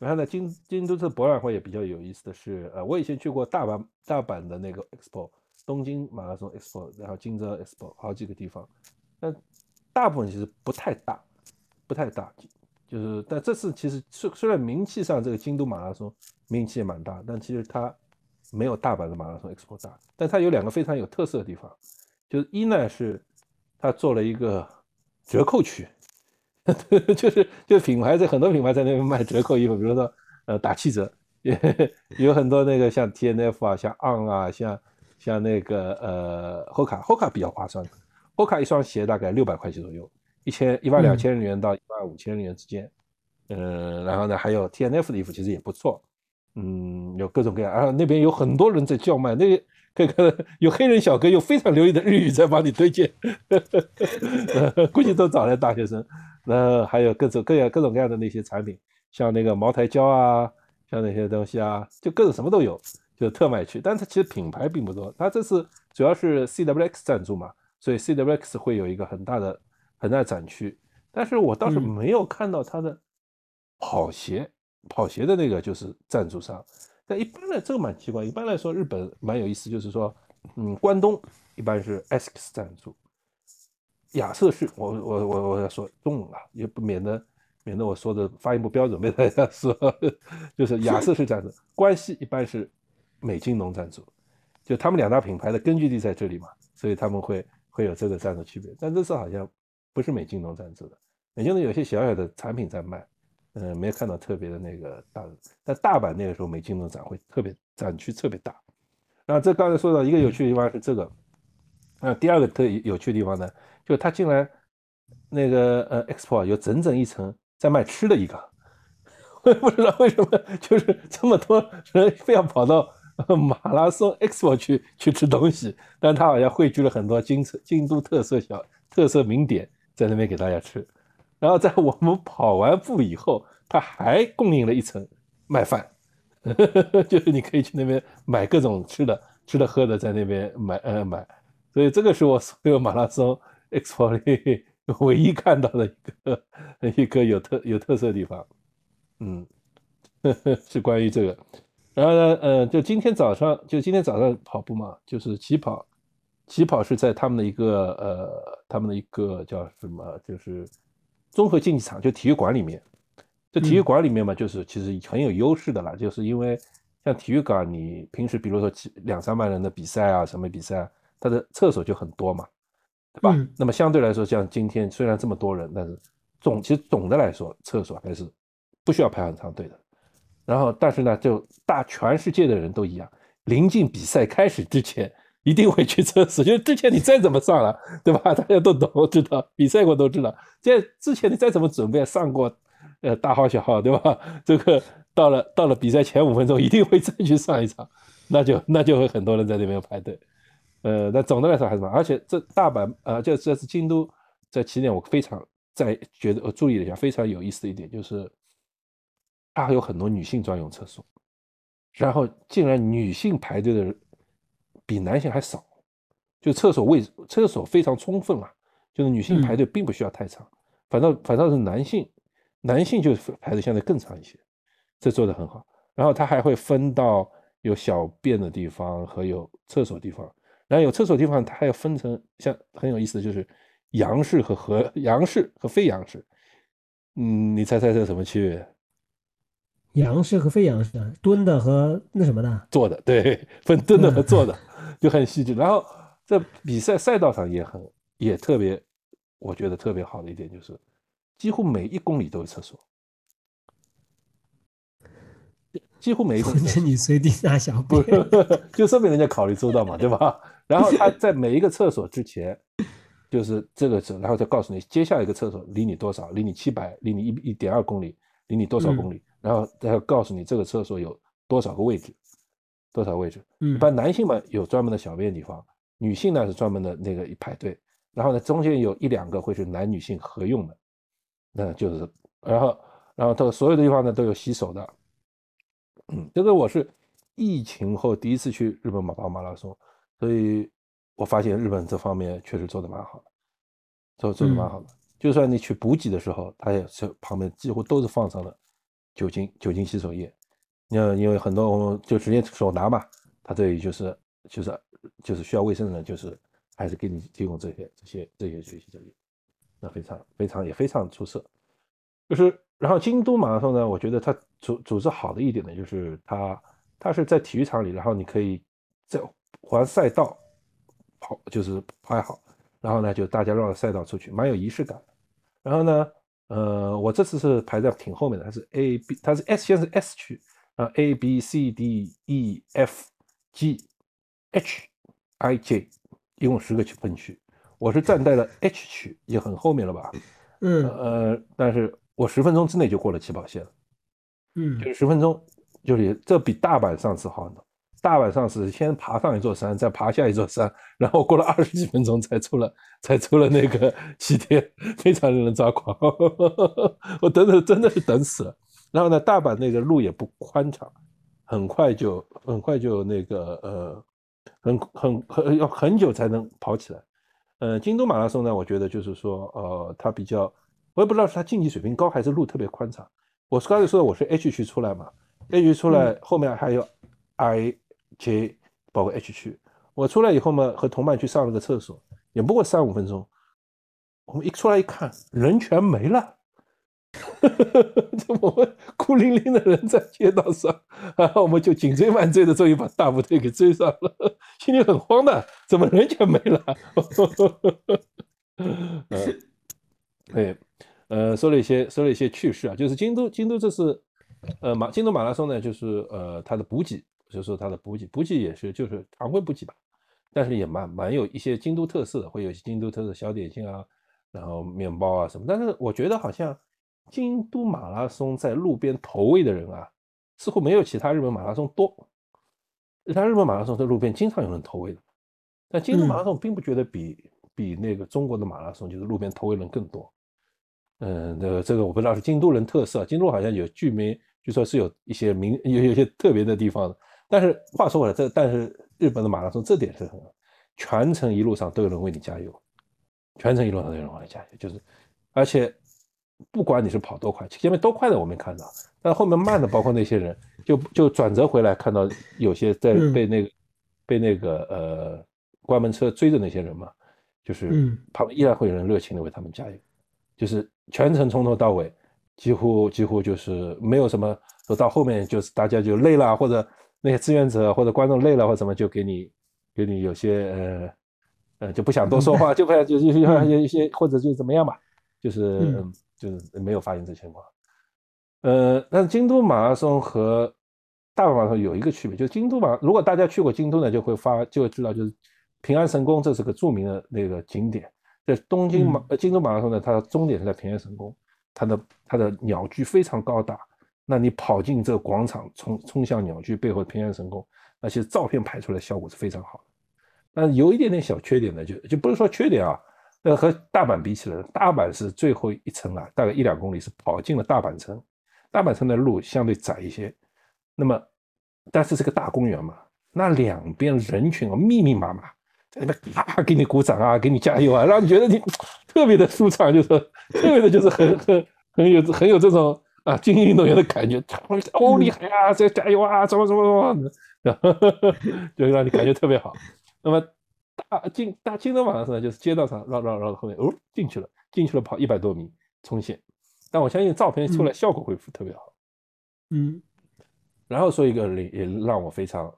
然后呢，京京都这博览会也比较有意思的是，呃，我以前去过大阪大阪的那个 expo，东京马拉松 expo，然后金泽 expo，好几个地方。但大部分其实不太大，不太大。就是但这次其实虽虽然名气上这个京都马拉松名气也蛮大，但其实它没有大阪的马拉松 expo 大。但它有两个非常有特色的地方，就是一呢是它做了一个折扣区。就是就是品牌在很多品牌在那边卖折扣衣服，比如说呃打七折，也有很多那个像 T N F 啊，像 On 啊，像像那个呃 Hoka Hoka 比较划算，Hoka 一双鞋大概六百块钱左右，一千一万两千日元到一万五千日元之间，嗯，然后呢还有 T N F 的衣服其实也不错，嗯，有各种各样，然后那边有很多人在叫卖，那个可以看到有黑人小哥用非常流利的日语在帮你推荐，估计都找来大学生。那还有各种各样各种各样的那些产品，像那个茅台胶啊，像那些东西啊，就各种什么都有，就特卖区。但是它其实品牌并不多，它这次主要是 CWX 赞助嘛，所以 CWX 会有一个很大的很大的展区。但是我倒是没有看到它的跑鞋，跑鞋的那个就是赞助商。但一般来这个蛮奇怪，一般来说日本蛮有意思，就是说，嗯，关东一般是 ASICS 赞助。亚瑟士，我我我我要说中文了，也不免得免得我说的发音不标准被大家说，就是亚瑟士赞助，关系一般是美金农赞助，就他们两大品牌的根据地在这里嘛，所以他们会会有这个赞助区别。但这次好像不是美金农赞助的，美金农有些小小的产品在卖，嗯，没有看到特别的那个大。但大阪那个时候，美金农展会特别展区特别大。然后这刚才说到一个有趣的地方是这个，那第二个特有趣的地方呢？就他进来，那个呃，expo 有整整一层在卖吃的一个，我也不知道为什么，就是这么多人非要跑到马拉松 expo 去去吃东西，但他好像汇聚了很多京城京都特色小特色名点在那边给大家吃。然后在我们跑完步以后，他还供应了一层卖饭，就是你可以去那边买各种吃的、吃的喝的，在那边买呃买。所以这个是我所有马拉松 expo 里 唯一看到的一个一个有特有特色的地方。嗯，是关于这个。然后呢，呃，就今天早上，就今天早上跑步嘛，就是起跑，起跑是在他们的一个呃，他们的一个叫什么，就是综合竞技场，就体育馆里面。这体育馆里面嘛，就是其实很有优势的啦，就是因为像体育馆，你平时比如说两三万人的比赛啊，什么比赛，它的厕所就很多嘛，对吧？那么相对来说，像今天虽然这么多人，但是总其实总的来说，厕所还是。不需要排很长队的，然后但是呢，就大全世界的人都一样，临近比赛开始之前一定会去厕所。就是之前你再怎么上了，对吧？大家都懂，知道比赛过都知道。在之前你再怎么准备，上过呃大号小号，对吧？这个到了到了比赛前五分钟，一定会再去上一场，那就那就会很多人在那边排队。呃，那总的来说还是嘛，而且这大阪呃，这这次京都在起点，我非常在觉得我注意了一下，非常有意思的一点就是。它还有很多女性专用厕所，然后竟然女性排队的人比男性还少，就厕所位厕所非常充分啊，就是女性排队并不需要太长，反倒反倒是男性，男性就排的相对更长一些，这做的很好。然后它还会分到有小便的地方和有厕所地方，然后有厕所地方它还要分成像很有意思的就是洋式和和洋式和非洋式，嗯，你猜猜这什么区别？洋式和非洋式，蹲的和那什么的，坐的，对，分蹲的和坐的，就很细致。然后在比赛赛道上也很也特别，我觉得特别好的一点就是，几乎每一公里都有厕所，几乎每一公里 你随地大小便，就说明人家考虑周到嘛，对吧？然后他在每一个厕所之前，就是这个厕，然后再告诉你接下来一个厕所离你多少，离你七百，离你一一点二公里，离你多少公里。然后他要告诉你这个厕所有多少个位置，多少位置。一般男性嘛有专门的小便地方，女性呢是专门的那个一排队。然后呢中间有一两个会是男女性合用的，那就是，然后然后它所有的地方呢都有洗手的。嗯，这个我是疫情后第一次去日本马跑马拉松，所以我发现日本这方面确实做的蛮好的，做做的蛮好的。就算你去补给的时候，它也是旁边几乎都是放上了。酒精酒精洗手液，你看，因为很多我们就直接手拿嘛，他这里就是就是就是需要卫生的人，就是还是给你提供这些这些这些学习的，那非常非常也非常出色。就是然后京都马拉松呢，我觉得它组组织好的一点呢，就是它它是在体育场里，然后你可以在环赛道跑，就是拍好，然后呢就大家绕着赛道出去，蛮有仪式感。然后呢。呃，我这次是排在挺后面的，它是 A B，它是 S 先是 S 区，然后 A B C D E F G H I J，一共十个区分区，我是站在了 H 区，也很后面了吧？嗯，呃，但是我十分钟之内就过了起跑线了，嗯，就是十分钟，就是这比大阪上次好很多。大晚上是先爬上一座山，再爬下一座山，然后过了二十几分钟才出了，才出了那个起点，非常令人抓狂。我等等真的是等死了。然后呢，大阪那个路也不宽敞，很快就很快就那个呃，很很很要很久才能跑起来。呃，京都马拉松呢，我觉得就是说呃，它比较，我也不知道是它竞技水平高还是路特别宽敞。我刚才说的我是 H 区出来嘛，H 区出来后面还有 I。J 包括 H 区，我出来以后嘛，和同伴去上了个厕所，也不过三五分钟。我们一出来一看，人全没了，就我们孤零零的人在街道上，然后我们就紧追慢追的，终于把大部队给追上了，心里很慌的，怎么人全没了？嗯，对，呃，说了一些说了一些趣事啊，就是京都京都这次，呃马京都马拉松呢，就是呃它的补给。就是说它的补给，补给也是就是常规补给吧，但是也蛮蛮有一些京都特色的，会有些京都特色小点心啊，然后面包啊什么。但是我觉得好像京都马拉松在路边投喂的人啊，似乎没有其他日本马拉松多。其他日本马拉松在路边经常有人投喂的，但京都马拉松并不觉得比比那个中国的马拉松就是路边投喂人更多。嗯，这个这个我不知道是京都人特色，京都好像有居民，据说是有一些名有有些特别的地方的。但是话说回来，这但是日本的马拉松这点是很，全程一路上都有人为你加油，全程一路上都有人为你加油，就是，而且不管你是跑多快，前面多快的我没看到，但后面慢的，包括那些人，就就转折回来看到有些在被那个被那个呃关门车追着那些人嘛，就是旁边依然会有人热情的为他们加油，就是。全程从头到尾，几乎几乎就是没有什么说到后面就是大家就累了，或者那些志愿者或者观众累了或什么就给你给你有些呃呃就不想多说话，就不想就就有一些或者就怎么样吧，就是就是没有发生这情况。呃，但是京都马拉松和大阪马拉松有一个区别，就是京都马如果大家去过京都呢，就会发就会知道就是平安神宫这是个著名的那个景点。在东京马呃京都马拉松呢，它的终点是在平安神宫，它的它的鸟居非常高大，那你跑进这个广场，冲冲向鸟居背后的平安神宫，那其实照片拍出来效果是非常好的。但有一点点小缺点呢，就就不是说缺点啊，那和大阪比起来，大阪是最后一层啊，大概一两公里是跑进了大阪城，大阪城的路相对窄一些，那么但是这个大公园嘛，那两边人群啊密密麻麻。在那边啊，给你鼓掌啊，给你加油啊，让你觉得你 特别的舒畅，就是特别的，就是很很很有很有这种啊精英运动员的感觉，超厉害啊，在加油啊，怎么怎么怎么，就让你感觉特别好。那么大进大京都马拉松呢，就是街道上绕绕绕到后面，哦进去了，进去了跑一百多米冲线，但我相信照片出来效果会特别好。嗯，然后说一个也让我非常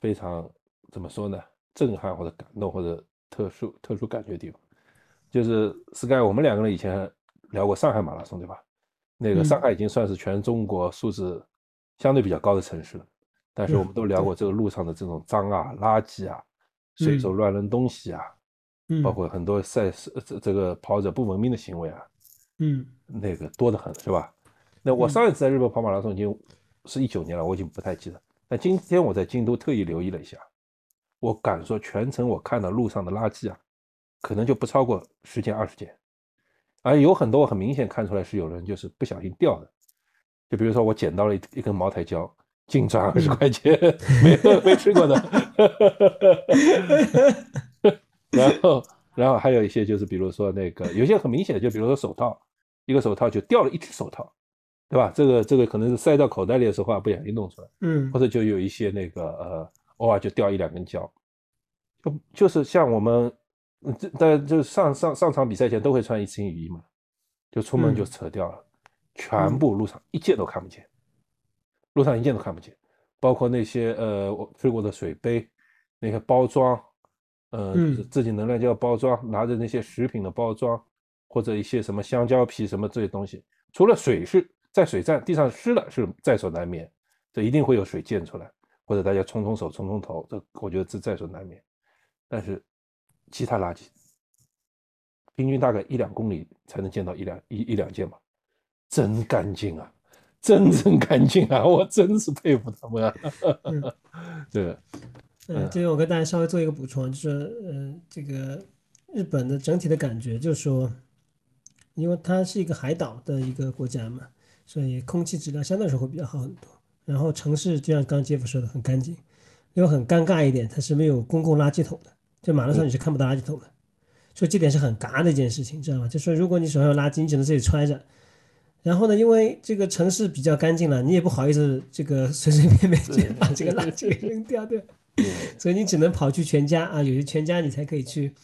非常怎么说呢？震撼或者感动或者特殊特殊感觉的地方，就是 Sky，我们两个人以前聊过上海马拉松，对吧？那个上海已经算是全中国素质相对比较高的城市了，但是我们都聊过这个路上的这种脏啊、垃圾啊、随手乱扔东西啊，包括很多赛事这这个跑者不文明的行为啊，嗯，那个多得很，是吧？那我上一次在日本跑马拉松已经是一九年了，我已经不太记得。但今天我在京都特意留意了一下。我敢说，全程我看到路上的垃圾啊，可能就不超过十件二十件，而有很多我很明显看出来是有人就是不小心掉的，就比如说我捡到了一一根茅台胶，净赚二十块钱，没没吃过的，然后然后还有一些就是比如说那个有些很明显的，就比如说手套，一个手套就掉了一只手套，对吧？这个这个可能是塞到口袋里的时候啊不小心弄出来，嗯，或者就有一些那个呃。偶尔就掉一两根胶，就就是像我们，这大家就上上上场比赛前都会穿一次性雨衣嘛，就出门就扯掉了，全部路上一件都看不见，路上一件都看不见，包括那些呃我吹过的水杯，那些包装，呃自己能量胶包装，拿着那些食品的包装，或者一些什么香蕉皮什么这些东西，除了水是在水站地上湿了是在所难免，这一定会有水溅出来。或者大家冲冲手、冲冲头，这我觉得这在所难免。但是其他垃圾，平均大概一两公里才能见到一两一一两件吧，真干净啊，真真干净啊，我真是佩服他们啊。对，嗯，这边我跟大家稍微做一个补充，就是，呃，这个日本的整体的感觉就是说，因为它是一个海岛的一个国家嘛，所以空气质量相对来说会比较好很多。然后城市就像刚刚杰夫说的很干净，因为很尴尬一点，它是没有公共垃圾桶的，就马路上你是看不到垃圾桶的，所以这点是很嘎的一件事情，知道吗？就说如果你手上有垃圾，你只能自己揣着。然后呢，因为这个城市比较干净了，你也不好意思这个随随便便就把这个垃圾给扔掉，对。所以你只能跑去全家啊，有些全家你才可以去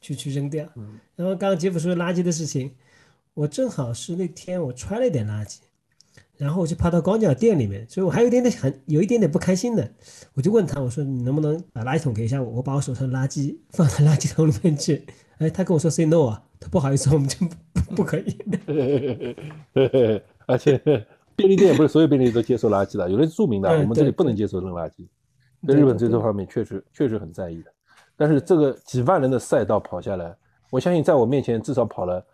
去去扔掉。然后刚刚杰夫说垃圾的事情，我正好是那天我揣了一点垃圾。然后我就跑到高脚店里面，所以我还有点点很有一点点不开心的，我就问他，我说你能不能把垃圾桶给一下我，我把我手上垃圾放到垃圾桶里面去。哎，他跟我说 say no 啊，他不好意思，我们就不可以。而且便利店不是所有便利店都接受垃圾的，有的是著名的，我们这里不能接受扔垃圾。在日本这这方面确实确实很在意的。但是这个几万人的赛道跑下来，我相信在我面前至少跑了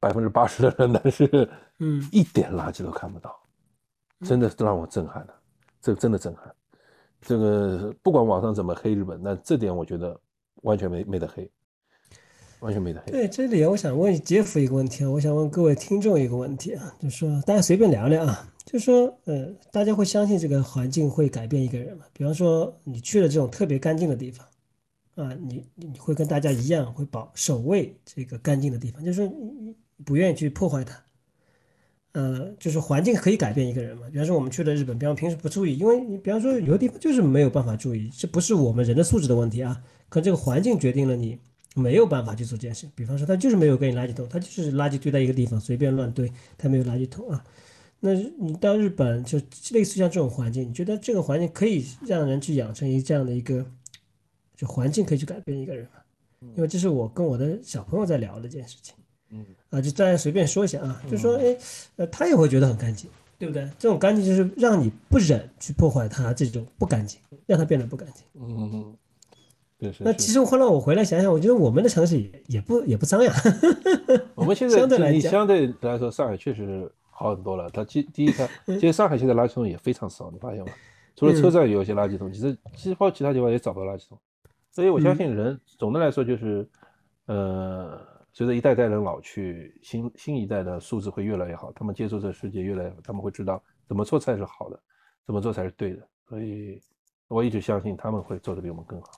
百分之八十的人，但是嗯，一点垃圾都看不到，真的是让我震撼了，这真的震撼。这个不管网上怎么黑日本，那这点我觉得完全没没得黑，完全没得黑。对，这里我想问杰夫一个问题啊，我想问各位听众一个问题啊，就是说大家随便聊聊啊，就是说呃，大家会相信这个环境会改变一个人吗？比方说你去了这种特别干净的地方啊，你你会跟大家一样会保守卫这个干净的地方，就是你不愿意去破坏它。呃，就是环境可以改变一个人嘛。比方说我们去了日本，比方平时不注意，因为你比方说有的地方就是没有办法注意，这不是我们人的素质的问题啊，可这个环境决定了你没有办法去做这件事。比方说他就是没有给你垃圾桶，他就是垃圾堆在一个地方随便乱堆，他没有垃圾桶啊。那你到日本就类似像这种环境，你觉得这个环境可以让人去养成一这样的一个，就环境可以去改变一个人嘛？因为这是我跟我的小朋友在聊的这件事情。嗯啊，就大家随便说一下啊，就说哎，呃，他也会觉得很干净，对不对？这种干净就是让你不忍去破坏它，这种不干净，让它变得不干净。嗯嗯，对是。那其实后来我回来想想，我觉得我们的城市也也不也不脏呀。我们现 在相对来讲，相对来说，上海确实好很多了。它第第一，它其实上海现在垃圾桶也非常少，你发现吗？除了车站有一些垃圾桶，其实其实包括其他地方也找不到垃圾桶。所以我相信人总的来说就是，呃。随着一代代人老去，新新一代的素质会越来越好，他们接触这世界越来越，他们会知道怎么做才是好的，怎么做才是对的。所以，我一直相信他们会做得比我们更好。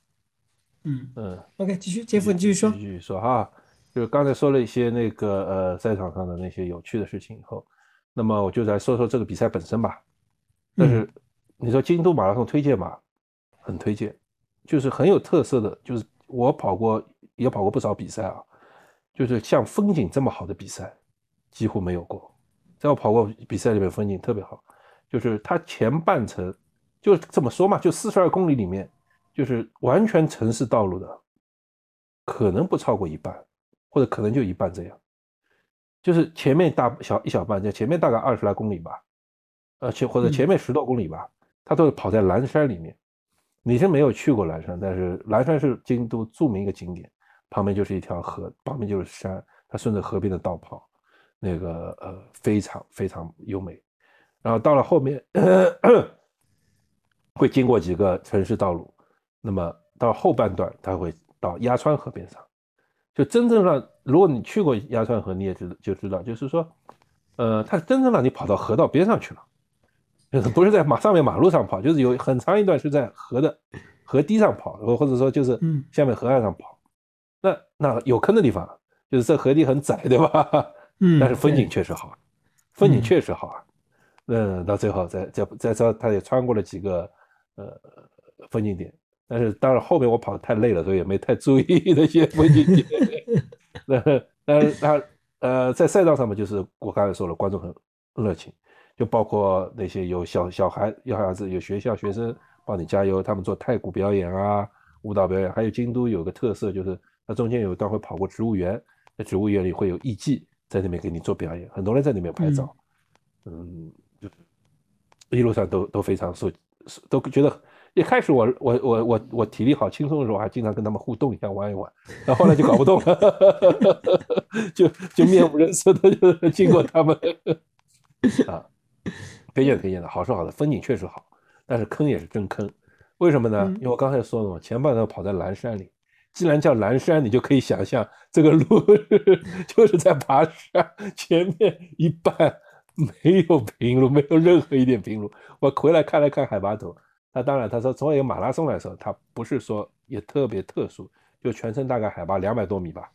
嗯嗯，OK，继续，杰夫，你继续说。继续说哈，就是刚才说了一些那个呃赛场上的那些有趣的事情以后，那么我就来说说这个比赛本身吧。但是你说京都马拉松推荐嘛，很推荐，就是很有特色的，就是我跑过也跑过不少比赛啊。就是像风景这么好的比赛，几乎没有过。在我跑过比赛里面，风景特别好。就是它前半程，就这么说嘛，就四十二公里里面，就是完全城市道路的，可能不超过一半，或者可能就一半这样。就是前面大小一小半，就前面大概二十来公里吧，呃，前或者前面十多公里吧，它都是跑在蓝山里面。你是没有去过蓝山，但是蓝山是京都著名一个景点。旁边就是一条河，旁边就是山，他顺着河边的道跑，那个呃非常非常优美。然后到了后面，会经过几个城市道路，那么到后半段他会到鸭川河边上，就真正让如果你去过鸭川河，你也知就知道，就是说，呃，它真正让你跑到河道边上去了，就是不是在马上面马路上跑，就是有很长一段是在河的河堤上跑，或或者说就是下面河岸上跑。那那有坑的地方，就是这河堤很窄，对吧？嗯，但是风景确实好，风景确实好啊。嗯，到最后再再再说，他也穿过了几个呃风景点，但是当然后面我跑的太累了，所以也没太注意 那些风景点。那但是他呃在赛道上面，就是我刚才说了，观众很热情，就包括那些有小小孩、有孩子、有学校学生帮你加油，他们做太鼓表演啊、舞蹈表演，还有京都有个特色就是。那中间有一段会跑过植物园，在植物园里会有艺妓在那边给你做表演，很多人在那边拍照，嗯，就一路上都都非常受，都觉得一开始我我我我我体力好轻松的时候，还经常跟他们互动一下玩一玩，然后后来就搞不动了，就就面无人色的就经过他们，啊，推荐推荐的好是好的，风景确实好，但是坑也是真坑，为什么呢？因为我刚才说了嘛，前半段跑在蓝山里。既然叫蓝山，你就可以想象这个路 就是在爬山，前面一半没有平路，没有任何一点平路。我回来看了看海拔图，那当然他说从一个马拉松来说，它不是说也特别特殊，就全程大概海拔两百多米吧。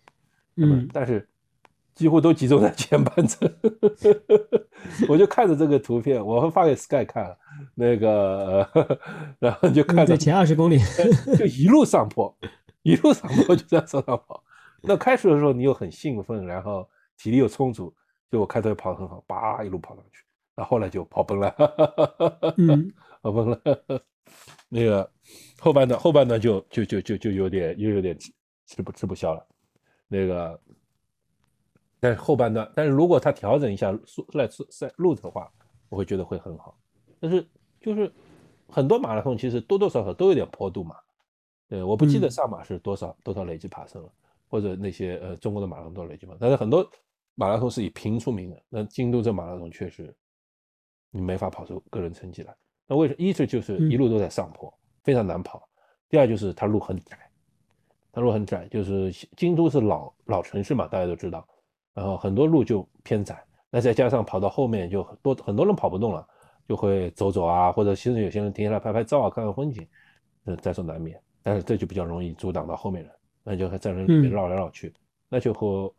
嗯，但是几乎都集中在前半程。我就看着这个图片，我会发给 Sky 看，那个 然后就看着前二十公里就一路上坡。一路上坡 就在上上跑，那开始的时候你又很兴奋，然后体力又充足，就我开头跑得很好，叭一路跑上去，那后来就跑崩了，嗯，跑崩了，那个后半段后半段就就就就就有点又有点吃不吃不消了，那个，但是后半段，但是如果他调整一下速来赛路的话，我会觉得会很好，但是就是很多马拉松其实多多少少都有点坡度嘛。对，我不记得上马是多少多少累计爬升了，或者那些呃中国的马拉松多少累计嘛？但是很多马拉松是以平出名的，那京都这马拉松确实你没法跑出个人成绩来。那为什么？一是就是一路都在上坡，非常难跑；第二就是它路很窄，它路很窄，就是京都是老老城市嘛，大家都知道，然后很多路就偏窄。那再加上跑到后面就多很多人跑不动了，就会走走啊，或者甚至有些人停下来拍拍照啊，看看风景，呃，在所难免。但是这就比较容易阻挡到后面人，那就在人里面绕来绕去，那就和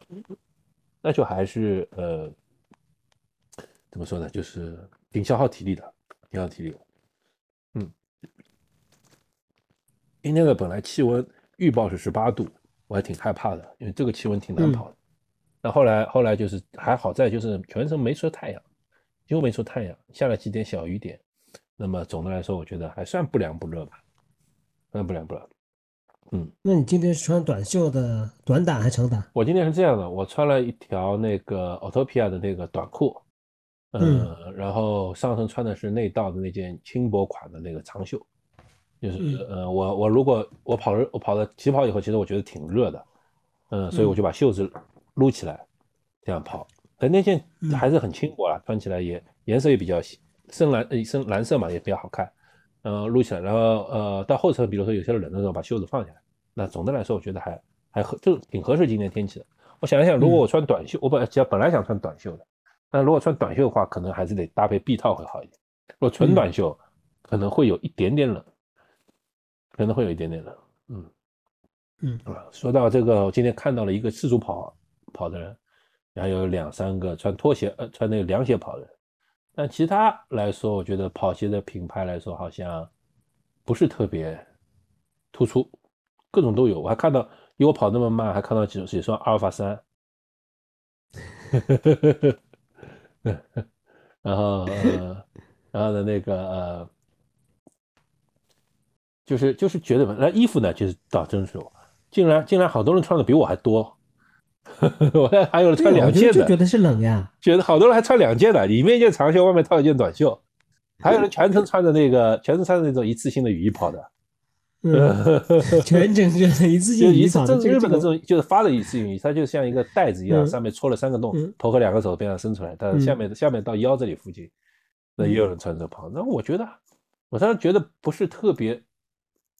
那就还是呃，怎么说呢，就是挺消耗体力的，挺消耗体力。嗯，今天的本来气温预报是十八度，我还挺害怕的，因为这个气温挺难跑的。那后来，后来就是还好在就是全程没出太阳，几乎没出太阳，下了几点小雨点。那么总的来说，我觉得还算不凉不热吧，算不凉不热。嗯，那你今天是穿短袖的短打还是长打？我今天是这样的，我穿了一条那个 Autopia 的那个短裤，嗯，然后上身穿的是内道的那件轻薄款的那个长袖。就是呃，我我如果我跑我跑了起跑以后，其实我觉得挺热的，嗯，所以我就把袖子。撸起来，这样跑，但那件还是很轻薄了，穿起来也颜色也比较深蓝，呃深蓝色嘛，也比较好看。嗯，撸起来，然后呃到后侧，比如说有些冷的时候，把袖子放下来。那总的来说，我觉得还还合，就挺合适今天天气的。我想一想，如果我穿短袖，我本来本来想穿短袖的，但如果穿短袖的话，可能还是得搭配臂套会好一点。如果纯短袖，可能会有一点点冷，可能会有一点点冷。嗯嗯啊，说到这个，我今天看到了一个四足跑。跑的人，然后有两三个穿拖鞋呃穿那个凉鞋跑的人，但其他来说，我觉得跑鞋的品牌来说好像不是特别突出，各种都有。我还看到，因为我跑那么慢，还看到几几双阿尔法三，然后呃，然后的那个呃，就是就是觉得那衣服呢，就是倒真是，竟然竟然好多人穿的比我还多。我看还有人穿两件的，就觉得是冷呀。觉得好多人还穿两件的，里面一件长袖，外面套一件短袖。还有人全程穿着那个，全程穿着那种一次性的雨衣跑的。全程就是一次性雨衣跑的。日本的这种就是发的一次性雨衣，它就像一个袋子一样，上面戳了三个洞，头和两个手边上伸出来，但是下面下面到腰这里附近，那也有人穿着跑。那我觉得，我当时觉得不是特别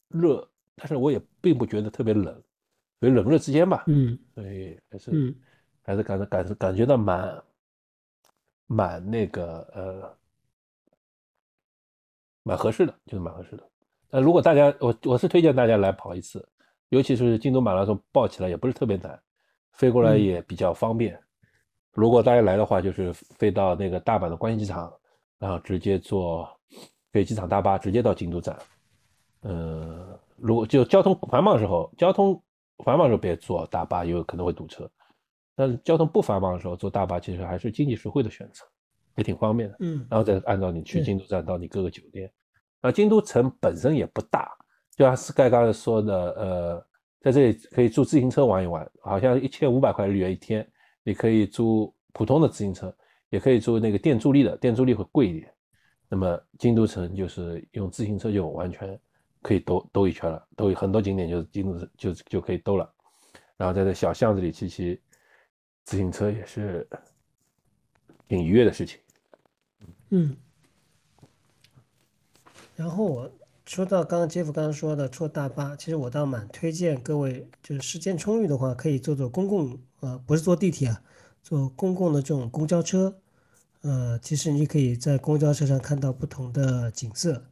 热，但是我也并不觉得特别冷。所以冷热之间吧，嗯，所以还是还是感觉感感觉到蛮蛮那个呃蛮合适的，就是蛮合适的。那如果大家我我是推荐大家来跑一次，尤其是京都马拉松，报起来也不是特别难，飞过来也比较方便。如果大家来的话，就是飞到那个大阪的关西机场，然后直接坐飞机场大巴直接到京都站。嗯，如果就交通繁忙的时候，交通。繁忙时候别坐大巴，有可能会堵车。但是交通不繁忙的时候，坐大巴其实还是经济实惠的选择，也挺方便的。嗯，然后再按照你去京都站到你各个酒店。啊，京都城本身也不大，就像 Sky 刚才说的，呃，在这里可以租自行车玩一玩，好像一千五百块日元一天。你可以租普通的自行车，也可以租那个电助力的，电助力会贵一点。那么京都城就是用自行车就完全。可以兜兜一圈了，兜很多景点就是进入就就可以兜了，然后在这小巷子里骑骑自行车也是挺愉悦的事情。嗯，然后我说到刚刚杰夫刚刚说的坐大巴，其实我倒蛮推荐各位，就是时间充裕的话，可以坐坐公共啊，不是坐地铁啊，坐公共的这种公交车，呃，其实你可以在公交车上看到不同的景色。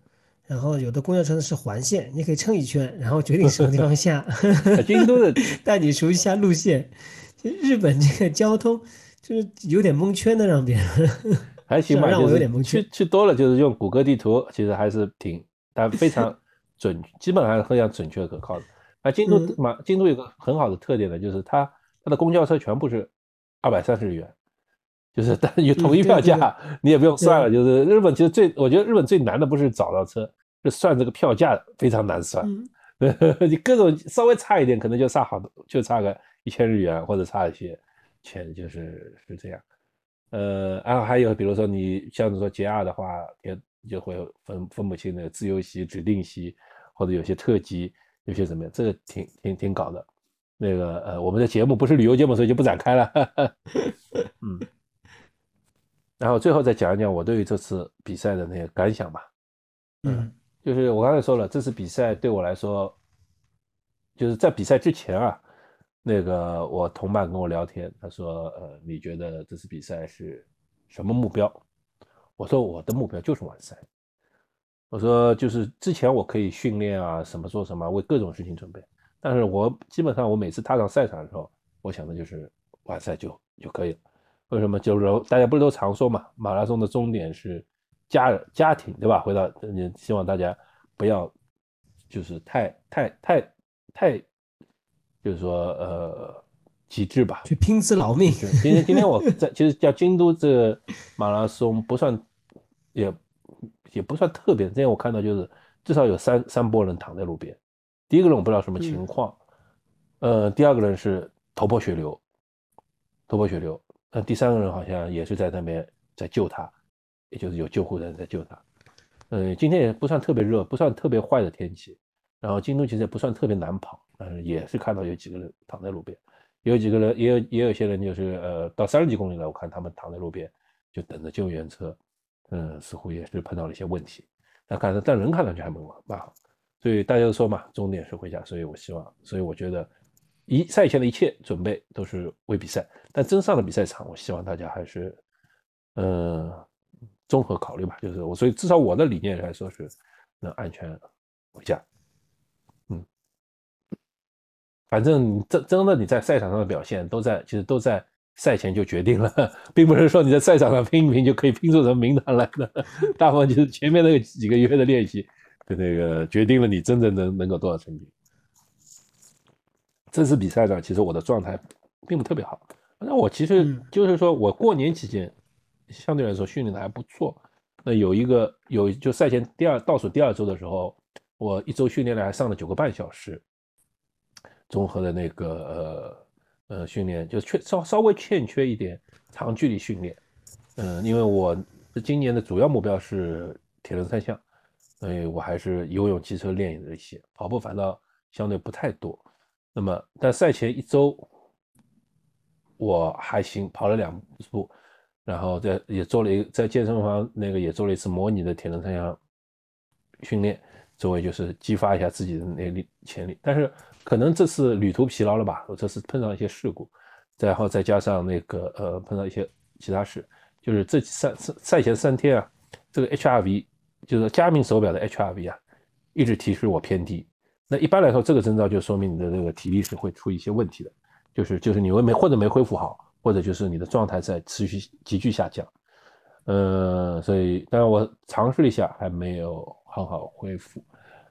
然后有的公交车是环线，你可以撑一圈，然后决定什么地方下。京都的 带你熟悉一下路线。日本这个交通就是有点蒙圈的，让别人 还行吧，让我有点蒙圈。去去多了就是用谷歌地图，其实还是挺但非常准，基本上非常准确可靠的。那京都嘛，京都有个很好的特点呢，就是它它的公交车全部是二百三十日元。就是但有统一票价，你也不用算了。就是日本其实最，我觉得日本最难的不是找到车。就算这个票价非常难算，你各种稍微差一点，可能就差好多，就差个一千日元或者差一些钱，就是是这样。呃，然后还有比如说你像说 JR 的话，也就会分分不清的自由席、指定席，或者有些特级，有些怎么样，这个挺挺挺搞的。那个呃，我们的节目不是旅游节目，所以就不展开了。嗯，然后最后再讲一讲我对于这次比赛的那个感想吧。嗯，就是我刚才说了，这次比赛对我来说，就是在比赛之前啊，那个我同伴跟我聊天，他说：“呃，你觉得这次比赛是什么目标？”我说：“我的目标就是完赛。”我说：“就是之前我可以训练啊，什么做什么，为各种事情准备。”但是我基本上，我每次踏上赛场的时候，我想的就是完赛就就可以了。为什么？就是大家不是都常说嘛，马拉松的终点是家家庭，对吧？回到你希望大家不要就是太太太太，就是说呃极致吧，去拼死老命。今天今天我在其实叫京都这个马拉松不算也也不算特别，今天我看到就是至少有三三波人躺在路边。第一个人我不知道什么情况，呃，第二个人是头破血流，头破血流，呃，第三个人好像也是在那边在救他，也就是有救护人在救他，嗯，今天也不算特别热，不算特别坏的天气，然后京都其实也不算特别难跑，但是也是看到有几个人躺在路边，有几个人也有也有些人就是呃到三十几公里了，我看他们躺在路边就等着救援车，嗯，似乎也是碰到了一些问题，那看但人看上去还蛮蛮好。所以大家都说嘛，终点是回家。所以我希望，所以我觉得，一赛前的一切准备都是为比赛。但真上了比赛场，我希望大家还是，嗯，综合考虑吧。就是我，所以至少我的理念来说是能安全回家。嗯，反正真真的你在赛场上的表现都在，其实都在赛前就决定了，并不是说你在赛场上拼一拼就可以拼出什么名堂来的。大部分就是前面那个几个月的练习。就那个决定了你真正能能够多少成绩。这次比赛呢，其实我的状态并不特别好。那我其实就是说我过年期间相对来说训练的还不错。那有一个有就赛前第二倒数第二周的时候，我一周训练了还上了九个半小时，综合的那个呃呃训练就缺稍稍微欠缺一点长距离训练。嗯，因为我今年的主要目标是铁人三项。所以我还是游泳、骑车练了一些，跑步反倒相对不太多。那么，但赛前一周我还行，跑了两步，然后在也做了一在健身房那个也做了一次模拟的铁人三项训练，作为就是激发一下自己的那力潜力。但是可能这次旅途疲劳了吧，我这次碰到一些事故，然后再加上那个呃碰到一些其他事，就是这三赛前三天啊，这个 HRV。就是佳明手表的 HRV 啊，一直提示我偏低。那一般来说，这个征兆就说明你的这个体力是会出一些问题的，就是就是你没或者没恢复好，或者就是你的状态在持续急剧下降。呃，所以当然我尝试了一下，还没有很好恢复。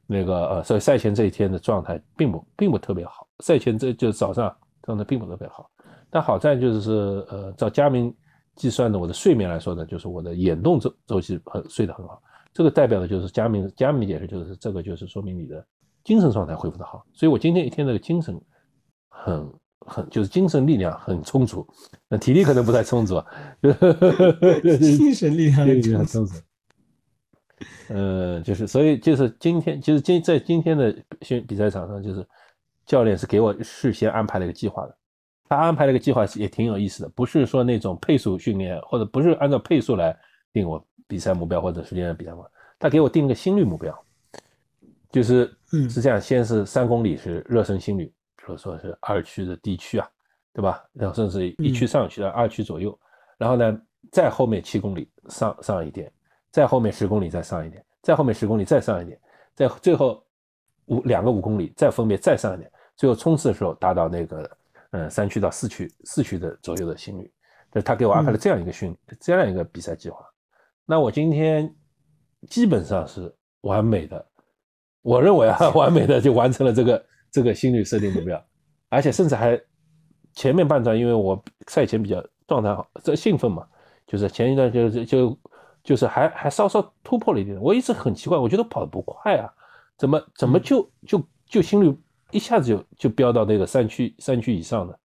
那个呃，所以赛前这一天的状态并不并不特别好。赛前这就早上状态并不特别好，但好在就是呃，照佳明计算的我的睡眠来说呢，就是我的眼动周周期很睡得很好。这个代表的就是加明加明解释，就是这个就是说明你的精神状态恢复的好，所以我今天一天这个精神很很就是精神力量很充足，那体力可能不太充足啊 精神力量很充足。呃，就是所以就是今天就是今在今天的训比赛场上，就是教练是给我事先安排了一个计划的，他安排了一个计划也挺有意思的，不是说那种配速训练，或者不是按照配速来定我。比赛目标或者时间的比赛目标，他给我定了个心率目标，就是是这样，先是三公里是热身心率，比如说是二区的地区啊，对吧？然后甚至一区上去的二区左右，然后呢，再后面七公里上上一点，再后面十公里再上一点，再后面十公里再上一点，再最后五两个五公里再分别再上一点，最后冲刺的时候达到那个嗯三区到四区四区的左右的心率，就是他给我安排了这样一个训这样一个比赛计划。那我今天基本上是完美的，我认为啊，完美的就完成了这个这个心率设定目标，而且甚至还前面半段，因为我赛前比较状态好，这兴奋嘛，就是前一段就就就就是还还稍稍突破了一点。我一直很奇怪，我觉得跑得不快啊，怎么怎么就就就心率一下子就就飙到那个三区三区以上的，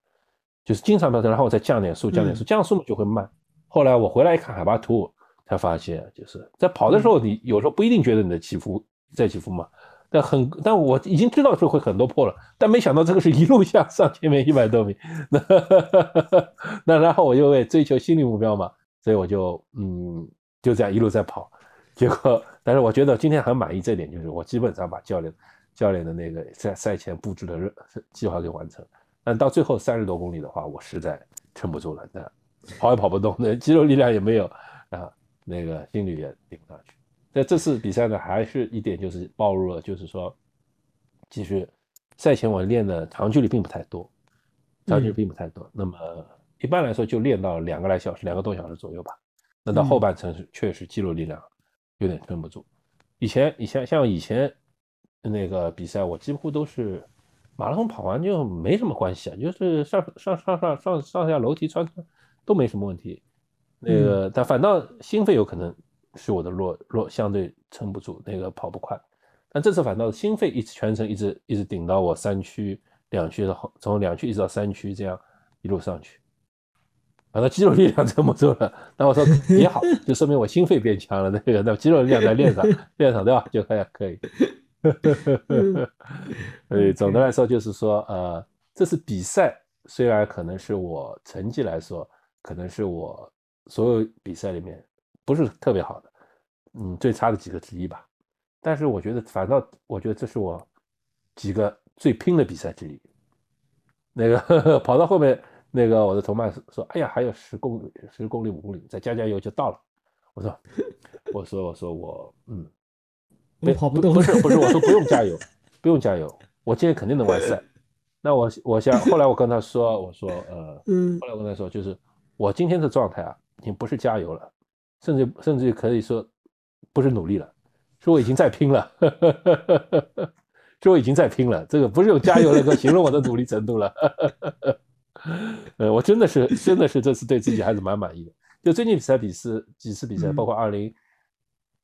就是经常飙升，然后我再降点速降点速，降速就会慢。后来我回来一看海拔图。才发现，就是在跑的时候，你有时候不一定觉得你的起伏在起伏嘛，但很，但我已经知道是会很多破了，但没想到这个是一路向上，前面一百多米，那那然后我又为追求心理目标嘛，所以我就嗯就这样一路在跑，结果，但是我觉得今天很满意这点，就是我基本上把教练教练的那个在赛前布置的任计划给完成，但到最后三十多公里的话，我实在撑不住了，那跑也跑不动，那肌肉力量也没有啊，那个心率也顶不上去。在这次比赛呢，还是一点就是暴露了，就是说，其实赛前我练的长距离并不太多，长距离并不太多。那么一般来说就练到两个来小时，两个多小时左右吧。那到后半程是确实肌肉力量有点撑不住。以前以前像以前那个比赛，我几乎都是马拉松跑完就没什么关系啊，就是上上上上上上下楼梯穿穿都没什么问题。那个但反倒心肺有可能。是我的弱弱相对撑不住，那个跑不快，但这次反倒心肺一直全程一直一直顶到我三区两区的后，从两区一直到三区这样一路上去，反正肌肉力量 撑不住了。那我说也好，就说明我心肺变强了，那个那肌肉力量在练上练上对吧？就还可以。所以总的来说就是说，呃，这次比赛虽然可能是我成绩来说，可能是我所有比赛里面。不是特别好的，嗯，最差的几个之一吧。但是我觉得，反倒我觉得这是我几个最拼的比赛之一。那个 跑到后面，那个我的同伴说：“哎呀，还有十公里，十公里五公里，再加加油就到了。” 我说：“我说我说我嗯，我跑不动。”不是不是，我说不用加油，不用加油，我今天肯定能完赛。那我我想后来我跟他说，我说呃，后来我跟他说，就是我今天的状态啊，已经不是加油了。甚至甚至可以说，不是努力了，说我已经在拼了，说我已经在拼了。这个不是用加油来个形容我的努力程度了。呃，我真的是真的是这次对自己还是蛮满意的。就最近比赛比试几次比赛，包括二零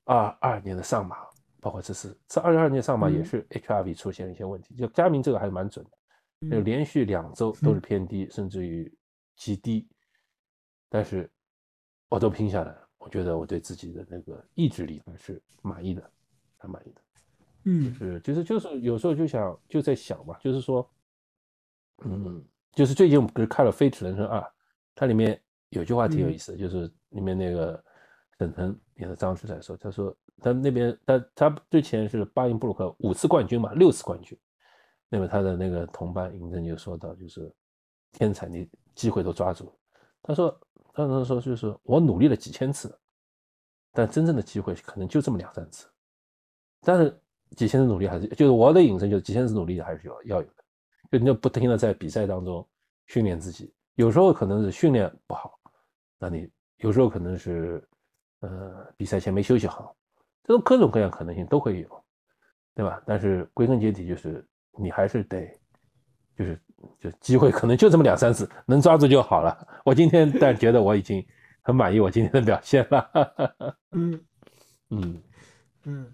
二二年的上马，包括这次这二零二年上马也是 HRV 出现了一些问题。就佳明这个还是蛮准的，就连续两周都是偏低，甚至于极低，但是我都拼下来了。我觉得我对自己的那个意志力还是满意的，很满意的。嗯，是，其实就是有时候就想就在想嘛，就是说，嗯，就是最近我们不是看了《飞驰人生二》，它里面有句话挺有意思的，就是里面那个沈腾演的张弛在说，他说他那边他他之前是巴音布鲁克五次冠军嘛，六次冠军，那么他的那个同伴尹正就说到，就是天才，你机会都抓住，他说。当时说就是我努力了几千次，但真正的机会可能就这么两三次。但是几千次努力还是就是我的隐身就是几千次努力还是要要有的，就你就不停的在比赛当中训练自己。有时候可能是训练不好，那你有时候可能是呃比赛前没休息好，这种各种各样可能性都会有，对吧？但是归根结底就是你还是得就是。就机会可能就这么两三次，能抓住就好了。我今天但觉得我已经很满意我今天的表现了。嗯嗯嗯，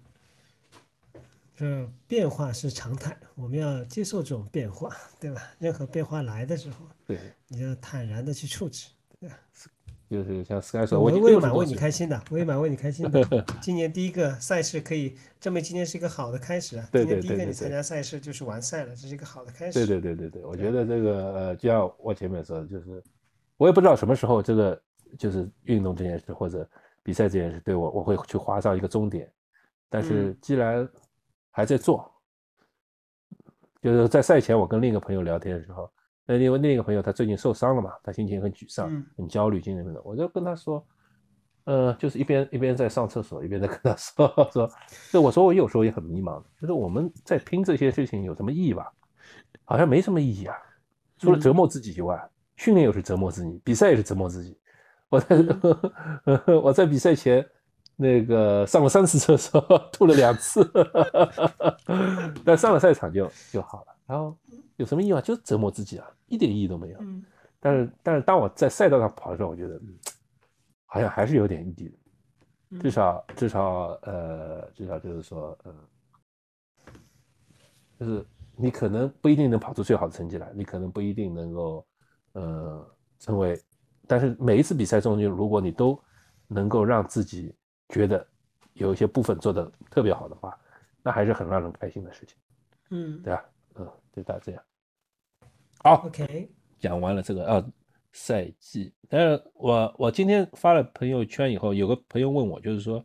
这变化是常态，我们要接受这种变化，对吧？任何变化来的时候，对，你要坦然的去处置，对吧？就是像 Sky 说，我我也蛮为你开心的，我也蛮为你开心的。今年第一个赛事可以证明今年是一个好的开始啊！今年第一个你参加赛事就是完赛了，这是一个好的开始。对对对对对，我觉得这个呃，就像我前面说的，就是我也不知道什么时候这个就是运动这件事或者比赛这件事对我我会去划上一个终点，但是既然还在做，就是在赛前我跟另一个朋友聊天的时候。那因为另一个朋友他最近受伤了嘛，他心情很沮丧，很焦虑，精神的。我就跟他说，呃，就是一边一边在上厕所，一边在跟他 说说，就我说我有时候也很迷茫，就是我们在拼这些事情有什么意义吧？好像没什么意义啊，除了折磨自己以外，训练又是折磨自己，比赛也是折磨自己。我在 我在比赛前那个上了三次厕所，吐了两次，但上了赛场就就好了，然后。有什么意义啊？就是折磨自己啊，一点意义都没有。嗯，但是但是当我在赛道上跑的时候，我觉得好像还是有点意义的，至少至少呃至少就是说呃，就是你可能不一定能跑出最好的成绩来，你可能不一定能够呃成为，但是每一次比赛中就如果你都能够让自己觉得有一些部分做的特别好的话，那还是很让人开心的事情，嗯，对吧？嗯，就大这样。好，OK，讲完了这个啊赛季，但是我我今天发了朋友圈以后，有个朋友问我，就是说，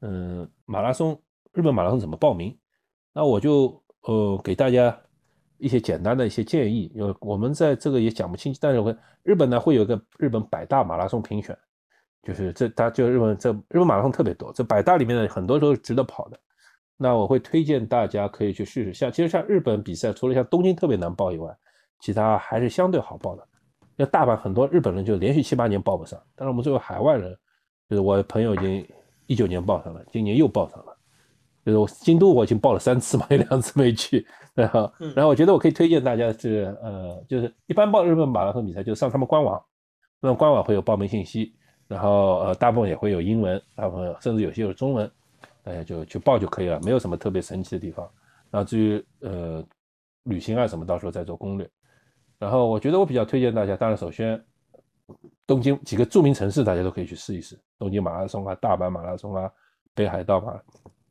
嗯，马拉松日本马拉松怎么报名？那我就呃给大家一些简单的一些建议，因为我们在这个也讲不清，但是会日本呢会有一个日本百大马拉松评选，就是这他就日本这日本马拉松特别多，这百大里面的很多都是值得跑的。那我会推荐大家可以去试试，像其实像日本比赛，除了像东京特别难报以外。其他还是相对好报的，那大阪很多日本人就连续七八年报不上，但是我们作为海外人，就是我朋友已经一九年报上了，今年又报上了，就是我京都我已经报了三次嘛，有 两次没去，然后然后我觉得我可以推荐大家是呃，就是一般报日本马拉松比赛就上他们官网，那官网会有报名信息，然后呃大部分也会有英文，大部分甚至有些有中文，大家就去报就可以了，没有什么特别神奇的地方。然后至于呃旅行啊什么，到时候再做攻略。然后我觉得我比较推荐大家，当然首先东京几个著名城市大家都可以去试一试，东京马拉松啊、大阪马拉松啊、北海道马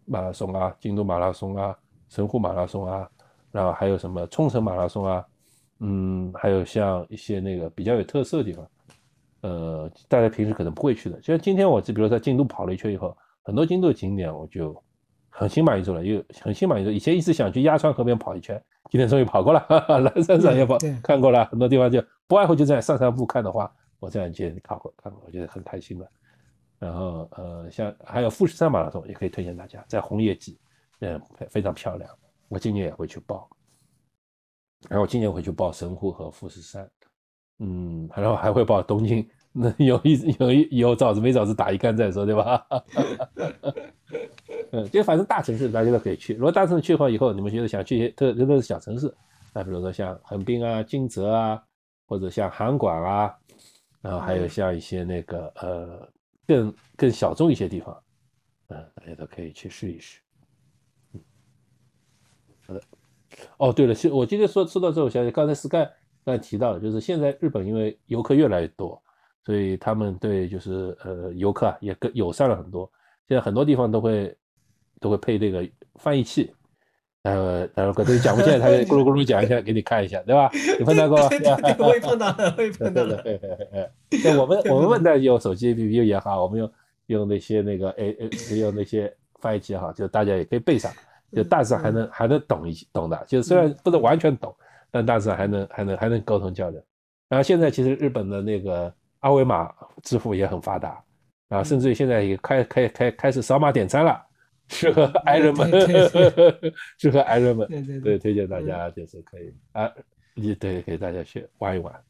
马拉松啊、京都马拉松啊、神户马拉松啊，然后还有什么冲绳马拉松啊，嗯，还有像一些那个比较有特色的地方，呃，大家平时可能不会去的。就像今天我就比如在京都跑了一圈以后，很多京都的景点我就很心满意足了，又很心满意足。以前一直想去鸭川河边跑一圈。今天终于跑过了，蓝山上也跑看过了，很多地方就不外乎就这样散散步看的话，我这样去看过看过，我觉得很开心的。然后呃，像还有富士山马拉松也可以推荐大家，在红叶季，嗯，非常漂亮。我今年也会去报，然后今年会去报神户和富士山，嗯，然后还会报东京。那 有一有一以后早子没早子打一杆再说，对吧？嗯，就反正大城市大家都可以去。如果大城市去的话，以后你们觉得想去一些特特别是小城市，那比如说像横滨啊、金泽啊，或者像函馆啊，然后还有像一些那个呃更更小众一些地方，嗯，大家都可以去试一试。嗯，好的。哦，对了，其实我今天说说到这，我想起刚才 Sky 刚才提到的，就是现在日本因为游客越来越多，所以他们对就是呃游客啊也更友善了很多。现在很多地方都会。都会配这个翻译器，然后然后可能讲不见，他咕噜咕噜讲一下给你看一下，对吧？你碰到过吗？我也碰到了，我也碰到的。对对对对，我们我们问的用手机 APP 也好，我们用用那些那个 A A 用那些翻译器也好，就大家也可以背上，就大致还能还能懂一懂的，就虽然不能完全懂，但大致还能还能还能沟通交流。然后现在其实日本的那个二维码支付也很发达，啊，甚至于现在也开开开开始扫码点餐了。适合爱人们，适合爱人们，对 对。对，推荐大家就是可以啊，你对，给大家去玩一玩，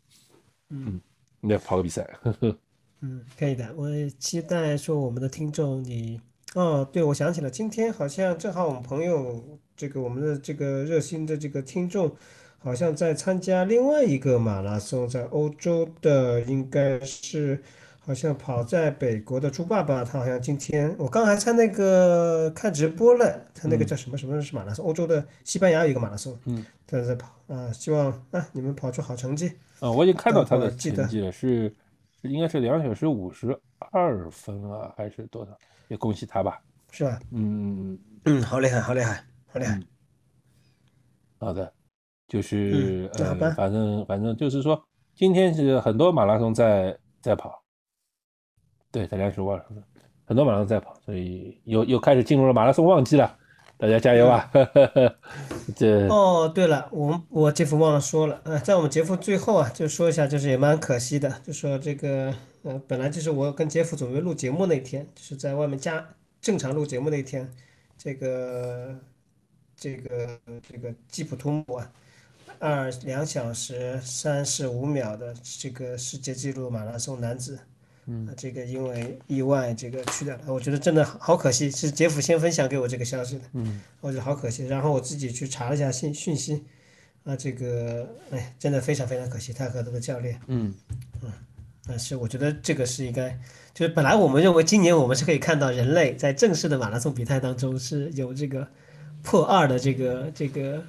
嗯，你要跑个比赛，嗯，可以的，我期待说我们的听众你，哦，对，我想起了，今天好像正好我们朋友这个我们的这个热心的这个听众，好像在参加另外一个马拉松，在欧洲的应该是。好像跑在北国的猪爸爸，他好像今天我刚还在那个看直播了，他那个叫什么什么是马拉松？欧洲的西班牙有一个马拉松，嗯，他在跑啊，希望啊你们跑出好成绩啊！我已经看到他的成绩了，是是应该是两小时五十二分啊，还是多少？也恭喜他吧，是吧？嗯嗯嗯，好厉害，好厉害，好厉害。好的，就是呃，反正反正就是说，今天是很多马拉松在在跑。对，在两十万，很多马拉松在跑，所以又又开始进入了马拉松旺季了，大家加油啊！这哦，对了，我们我杰夫忘了说了，呃，在我们杰夫最后啊，就说一下，就是也蛮可惜的，就说这个，呃，本来就是我跟杰夫准备录节目那天，就是在外面加正常录节目那天，这个这个这个吉普图姆啊，二两小时三十五秒的这个世界纪录马拉松男子。嗯，这个因为意外这个去掉了，我觉得真的好可惜。是杰夫先分享给我这个消息的，嗯，我觉得好可惜。然后我自己去查了一下信讯息，啊，这个哎，真的非常非常可惜，他和这个教练，嗯嗯，但是我觉得这个是应该，就是本来我们认为今年我们是可以看到人类在正式的马拉松比赛当中是有这个破二的这个这个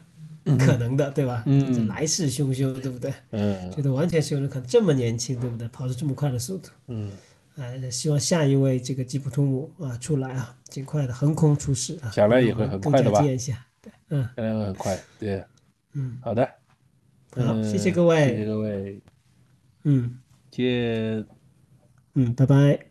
可能的，对吧？嗯，来势汹汹，对不对？嗯，觉得完全是有人可能这么年轻，对不对？跑出这么快的速度，嗯，呃，希望下一位这个吉普图姆啊出来啊，尽快的横空出世啊，将来也会很快的吧？见一下，对，嗯，将来会很快，对，嗯，好的，好，谢谢各位，谢谢各位，嗯，见，嗯，拜拜。